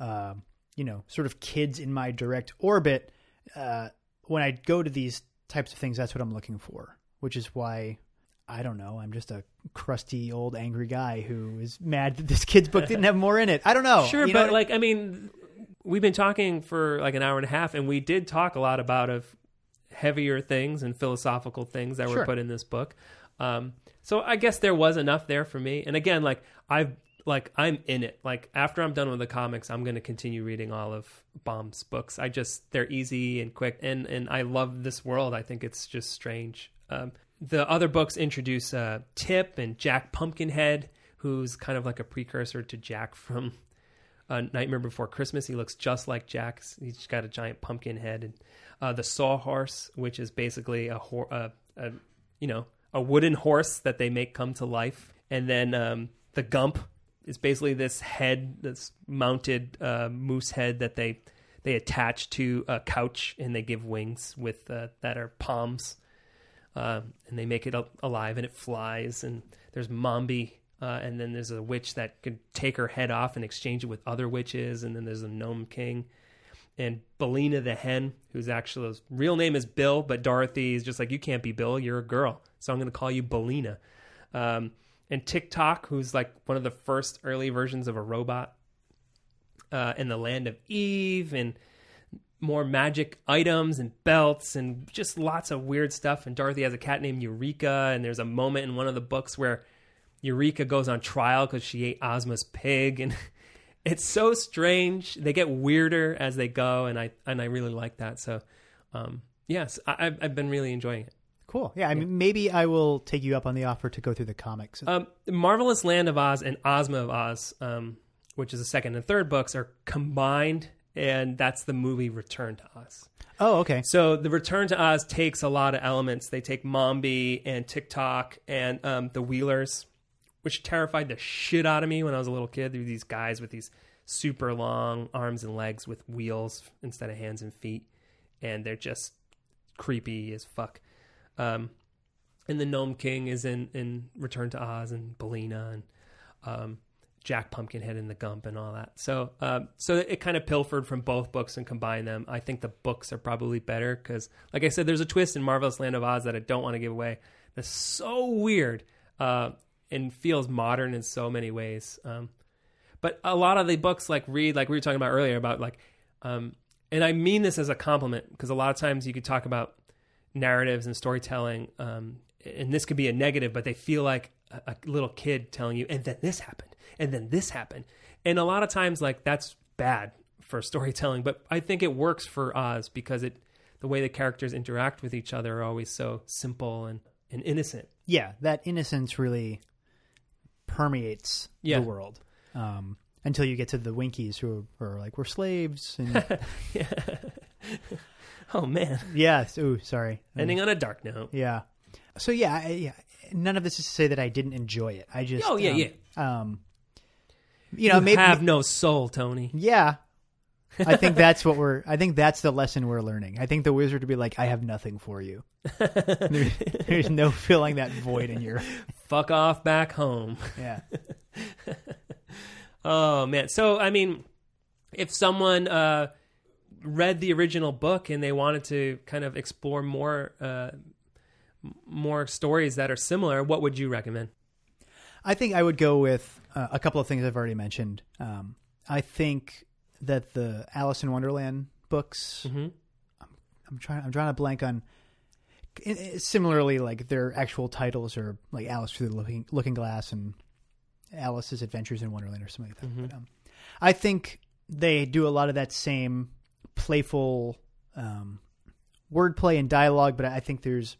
uh, you know sort of kids in my direct orbit uh, when i go to these types of things that's what i'm looking for which is why I don't know. I'm just a crusty old angry guy who is mad that this kid's book didn't have more in it. I don't know. Sure, You know but like I mean, we've been talking for like an hour and a half, and we did talk a lot about of heavier things and philosophical things that were put in this book. Um, so I guess there was enough there for me. And again, like I've like I'm in it. Like after I'm done with the comics, I'm going to continue reading all of Baum's books. I just they're easy and quick, and and I love this world. I think it's just strange. Um, the other books introduce uh, Tip and Jack Pumpkinhead, who's kind of like a precursor to Jack from uh, Nightmare Before Christmas. He looks just like Jack. He's got a giant pumpkin head, and uh, the Sawhorse, which is basically a, hor- uh, a you know a wooden horse that they make come to life, and then um, the Gump is basically this head, this mounted uh, moose head that they they attach to a couch, and they give wings with uh, that are palms um, and they make it alive and it flies. And there's Mombi, uh, and then there's a witch that can take her head off and exchange it with other witches. And then there's a gnome king, and Billina the hen, whose actual real name is Bill, but Dorothy is just like you can't be Bill, you're a girl, so I'm going to call you Billina. Um, and Tik-Tok, who's like one of the first early versions of a robot, uh, in the land of Ev, and more magic items and belts and just lots of weird stuff. And Dorothy has a cat named Eureka, and there's a moment in one of the books where Eureka goes on trial because she ate Ozma's pig, and it's so strange. They get weirder as they go, and I and I really like that. So, um, yes, I, I've I've been really enjoying it. Cool. Yeah, I mean, maybe I will take you up on the offer to go through the comics. Um, Marvelous Land of Oz and Ozma of Oz, um, which is the second and third books, are combined, and that's the movie Return to Oz. oh, okay. So the Return to Oz takes a lot of elements. They take Mombi and Tik-Tok and um, the Wheelers, which terrified the shit out of me when I was a little kid. There were these guys with these super long arms and legs with wheels instead of hands and feet, and they're just creepy as fuck. Um, and the Gnome King is in in Return to Oz and Billina and um, Jack Pumpkinhead and the Gump and all that. So um, so it kind of pilfered from both books and combined them. I think the books are probably better because, like I said, there's a twist in Marvelous Land of Oz that I don't want to give away. That's so weird uh, and feels modern in so many ways. Um, but a lot of the books, like read, like we were talking about earlier, about like, um, and I mean this as a compliment because a lot of times you could talk about narratives and storytelling, um, and this could be a negative, but they feel like a, a little kid telling you, and then this happened, and then this happened, and a lot of times like that's bad for storytelling. But I think it works for Oz because it the way the characters interact with each other are always so simple and, and innocent. Yeah, that innocence really permeates Yeah. the world. Um, until you get to the Winkies who are like, we're slaves. And Oh man, yeah, ooh, sorry. ending on a dark note. Yeah. So yeah, I, yeah, none of this is to say that I didn't enjoy it. I just Oh, yeah, um, yeah. Um, you know, You maybe have no soul, Tony. yeah. I think that's what we're. I think that's the lesson we're learning. I think the wizard would be like, "I have nothing for you." There- there's no filling that void in your. Fuck off back home. Yeah. Oh man. So I mean, if someone uh, read the original book and they wanted to kind of explore more uh, more stories that are similar, what would you recommend? I think I would go with uh, a couple of things I've already mentioned. Um, I think that the Alice in Wonderland books. hmm I'm trying. I'm trying to blank on. Similarly, like their actual titles are like Alice through the Looking Looking Glass and Alice's Adventures in Wonderland or something like that. Mhm. But, um, I think they do a lot of that same playful um, wordplay and dialogue, but I think there's,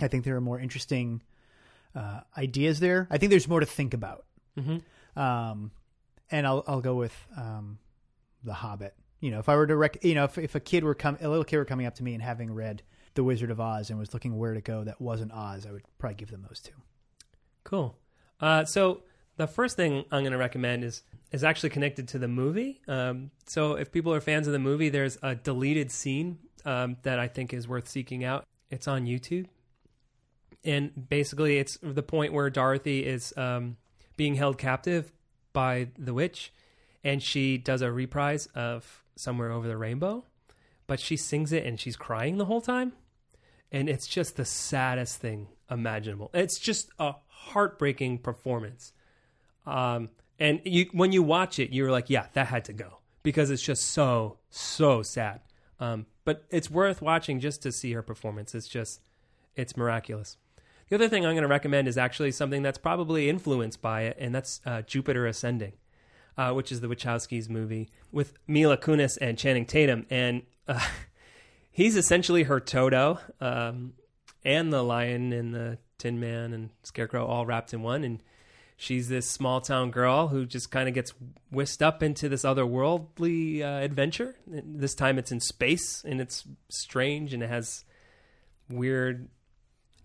I think there are more interesting uh, ideas there. I think there's more to think about. hmm Um, and I'll I'll go with um, the Hobbit. You know, if I were to rec- you know, if if a kid were come a little kid were coming up to me and having read The Wizard of Oz and was looking where to go that wasn't Oz, I would probably give them those two. Cool. Uh, so the first thing I'm going to recommend is is actually connected to the movie. Um, so if people are fans of the movie, there's a deleted scene um, that I think is worth seeking out. It's on YouTube, and basically it's the point where Dorothy is um, being held captive by the witch, and she does a reprise of "Somewhere Over the Rainbow," but she sings it and she's crying the whole time and it's just the saddest thing imaginable. It's just a heartbreaking performance. Um, and you, when you watch it, you're like, yeah, that had to go because it's just so so sad. Um, but it's worth watching just to see her performance. It's just it's miraculous. The other thing I'm going to recommend is actually something that's probably influenced by it, and that's uh, Jupiter Ascending, uh, which is the Wachowskis movie with Mila Kunis and Channing Tatum, and uh, he's essentially her Toto, um, and the lion and the Tin Man and Scarecrow all wrapped in one. And she's this small town girl who just kind of gets whisked up into this otherworldly uh, adventure. This time it's in space and it's strange and it has weird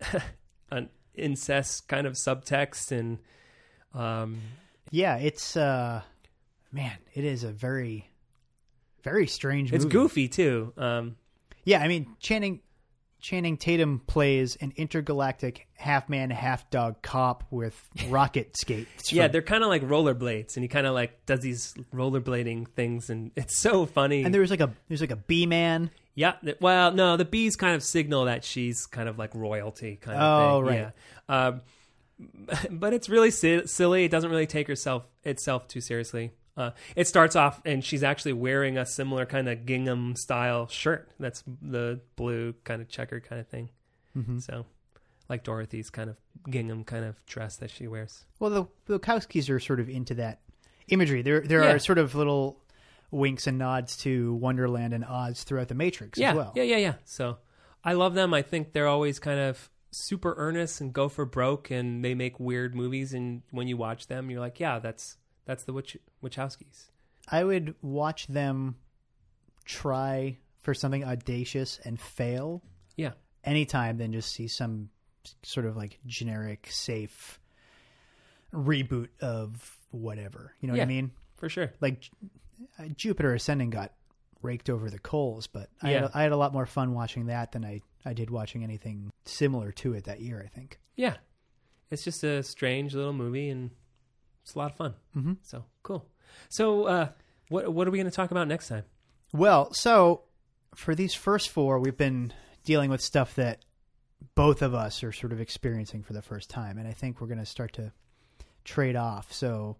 an incest kind of subtext and um, Yeah, it's uh, man, it is a very, very strange. it's movie. goofy too. Um, Yeah, I mean Channing Channing Tatum plays an intergalactic half man, half dog cop with rocket skates. yeah, they're kind of like rollerblades, and he kind of like does these rollerblading things, and it's so funny. and there was like a there's like a bee man. Yeah. Well, no, the bees kind of signal that she's kind of like royalty kind of Oh, thing. right. Yeah. Um, but it's really si- silly. It doesn't really take herself itself too seriously. Uh, it starts off and she's actually wearing a similar kind of gingham style shirt. That's the blue kind of checkered kind of thing. Mm-hmm. So, like Dorothy's kind of gingham kind of dress that she wears. Well, the, the Wachowskis are sort of into that imagery. There, there Yeah. are sort of little winks and nods to Wonderland and Oz throughout the Matrix yeah, as well. yeah, yeah, yeah. So I love them. I think they're always kind of super earnest and go for broke, and they make weird movies. And when you watch them, you're like, yeah, that's that's the Wach- Wachowskis. I would watch them try for something audacious and fail Yeah, anytime than just see some sort of like generic, safe reboot of whatever. You know what I mean? for sure. Like uh, Jupiter Ascending got raked over the coals, but I, had a, I had a lot more fun watching that than I, I did watching anything similar to it that year, I think. Yeah, it's just a strange little movie, and it's a lot of fun. Mhm. So cool. So uh, what what are we going to talk about next time? Well, so for these first four, we've been dealing with stuff that both of us are sort of experiencing for the first time, and I think we're going to start to trade off. So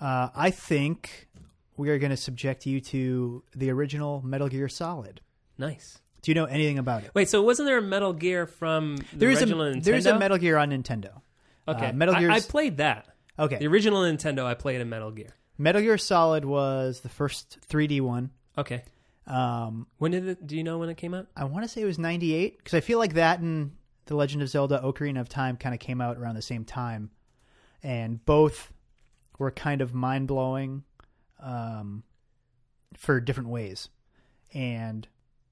uh, I think we are going to subject you to the original Metal Gear Solid. Nice. Do you know anything about it? Wait, so wasn't there a Metal Gear from the There is a there's a Metal Gear on Nintendo. Okay, uh, Metal I- I, played that. Okay, The original Nintendo, I played in Metal Gear. Metal Gear Solid was the first 3D one. Okay. Um, When did it? Do you know when it came out? I want to say it was 98 because I feel like that and The Legend of Zelda Ocarina of Time kind of came out around the same time. And both were kind of mind blowing um, for different ways. And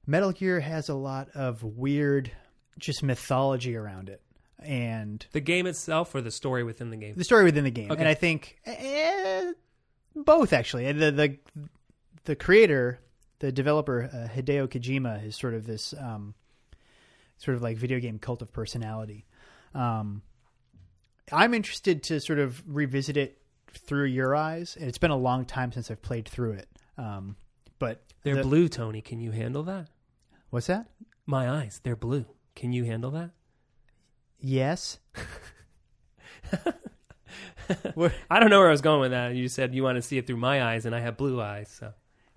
Metal Gear has a lot of weird, just mythology around it. And The game itself, or the story within the game? the story within the game. Okay. And I think eh, both actually. The the the creator, the developer uh, Hideo Kojima is sort of this um, sort of like video game cult of personality. Um, I'm interested to sort of revisit it through your eyes. And it's been a long time since I've played through it. Um, but They're the- blue, Tony. Can you handle that? What's that? My eyes, they're blue. Can you handle that? Yes. I don't know where I was going with that. You said you want to see it through my eyes, and I have blue eyes. So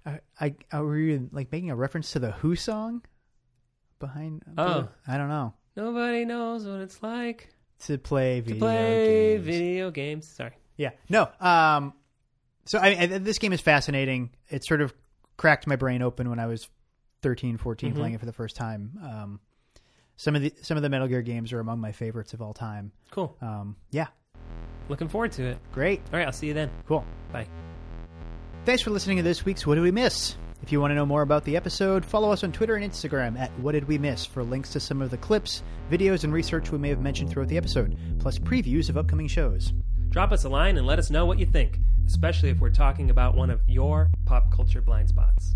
I, I, I were you like making a reference to the Who song behind? Oh. I don't know. nobody knows what it's like to play to video play games. video games. Sorry. Yeah, no. Um, so I, I, this game is fascinating. It sort of cracked my brain open when I was 13, 14 Mhm. playing it for the first time. Um, some of the some of the Metal Gear games are among my favorites of all time. Cool. Um, yeah, Looking forward to it. great, All right, I'll see you then. cool. Bye. Thanks for listening to this week's What Did We Miss? If you want to know more about the episode, follow us on Twitter and Instagram at What Did We Miss for links to some of the clips, videos, and research we may have mentioned throughout the episode, plus previews of upcoming shows. Drop us a line and let us know what you think, especially if we're talking about one of your pop culture blind spots.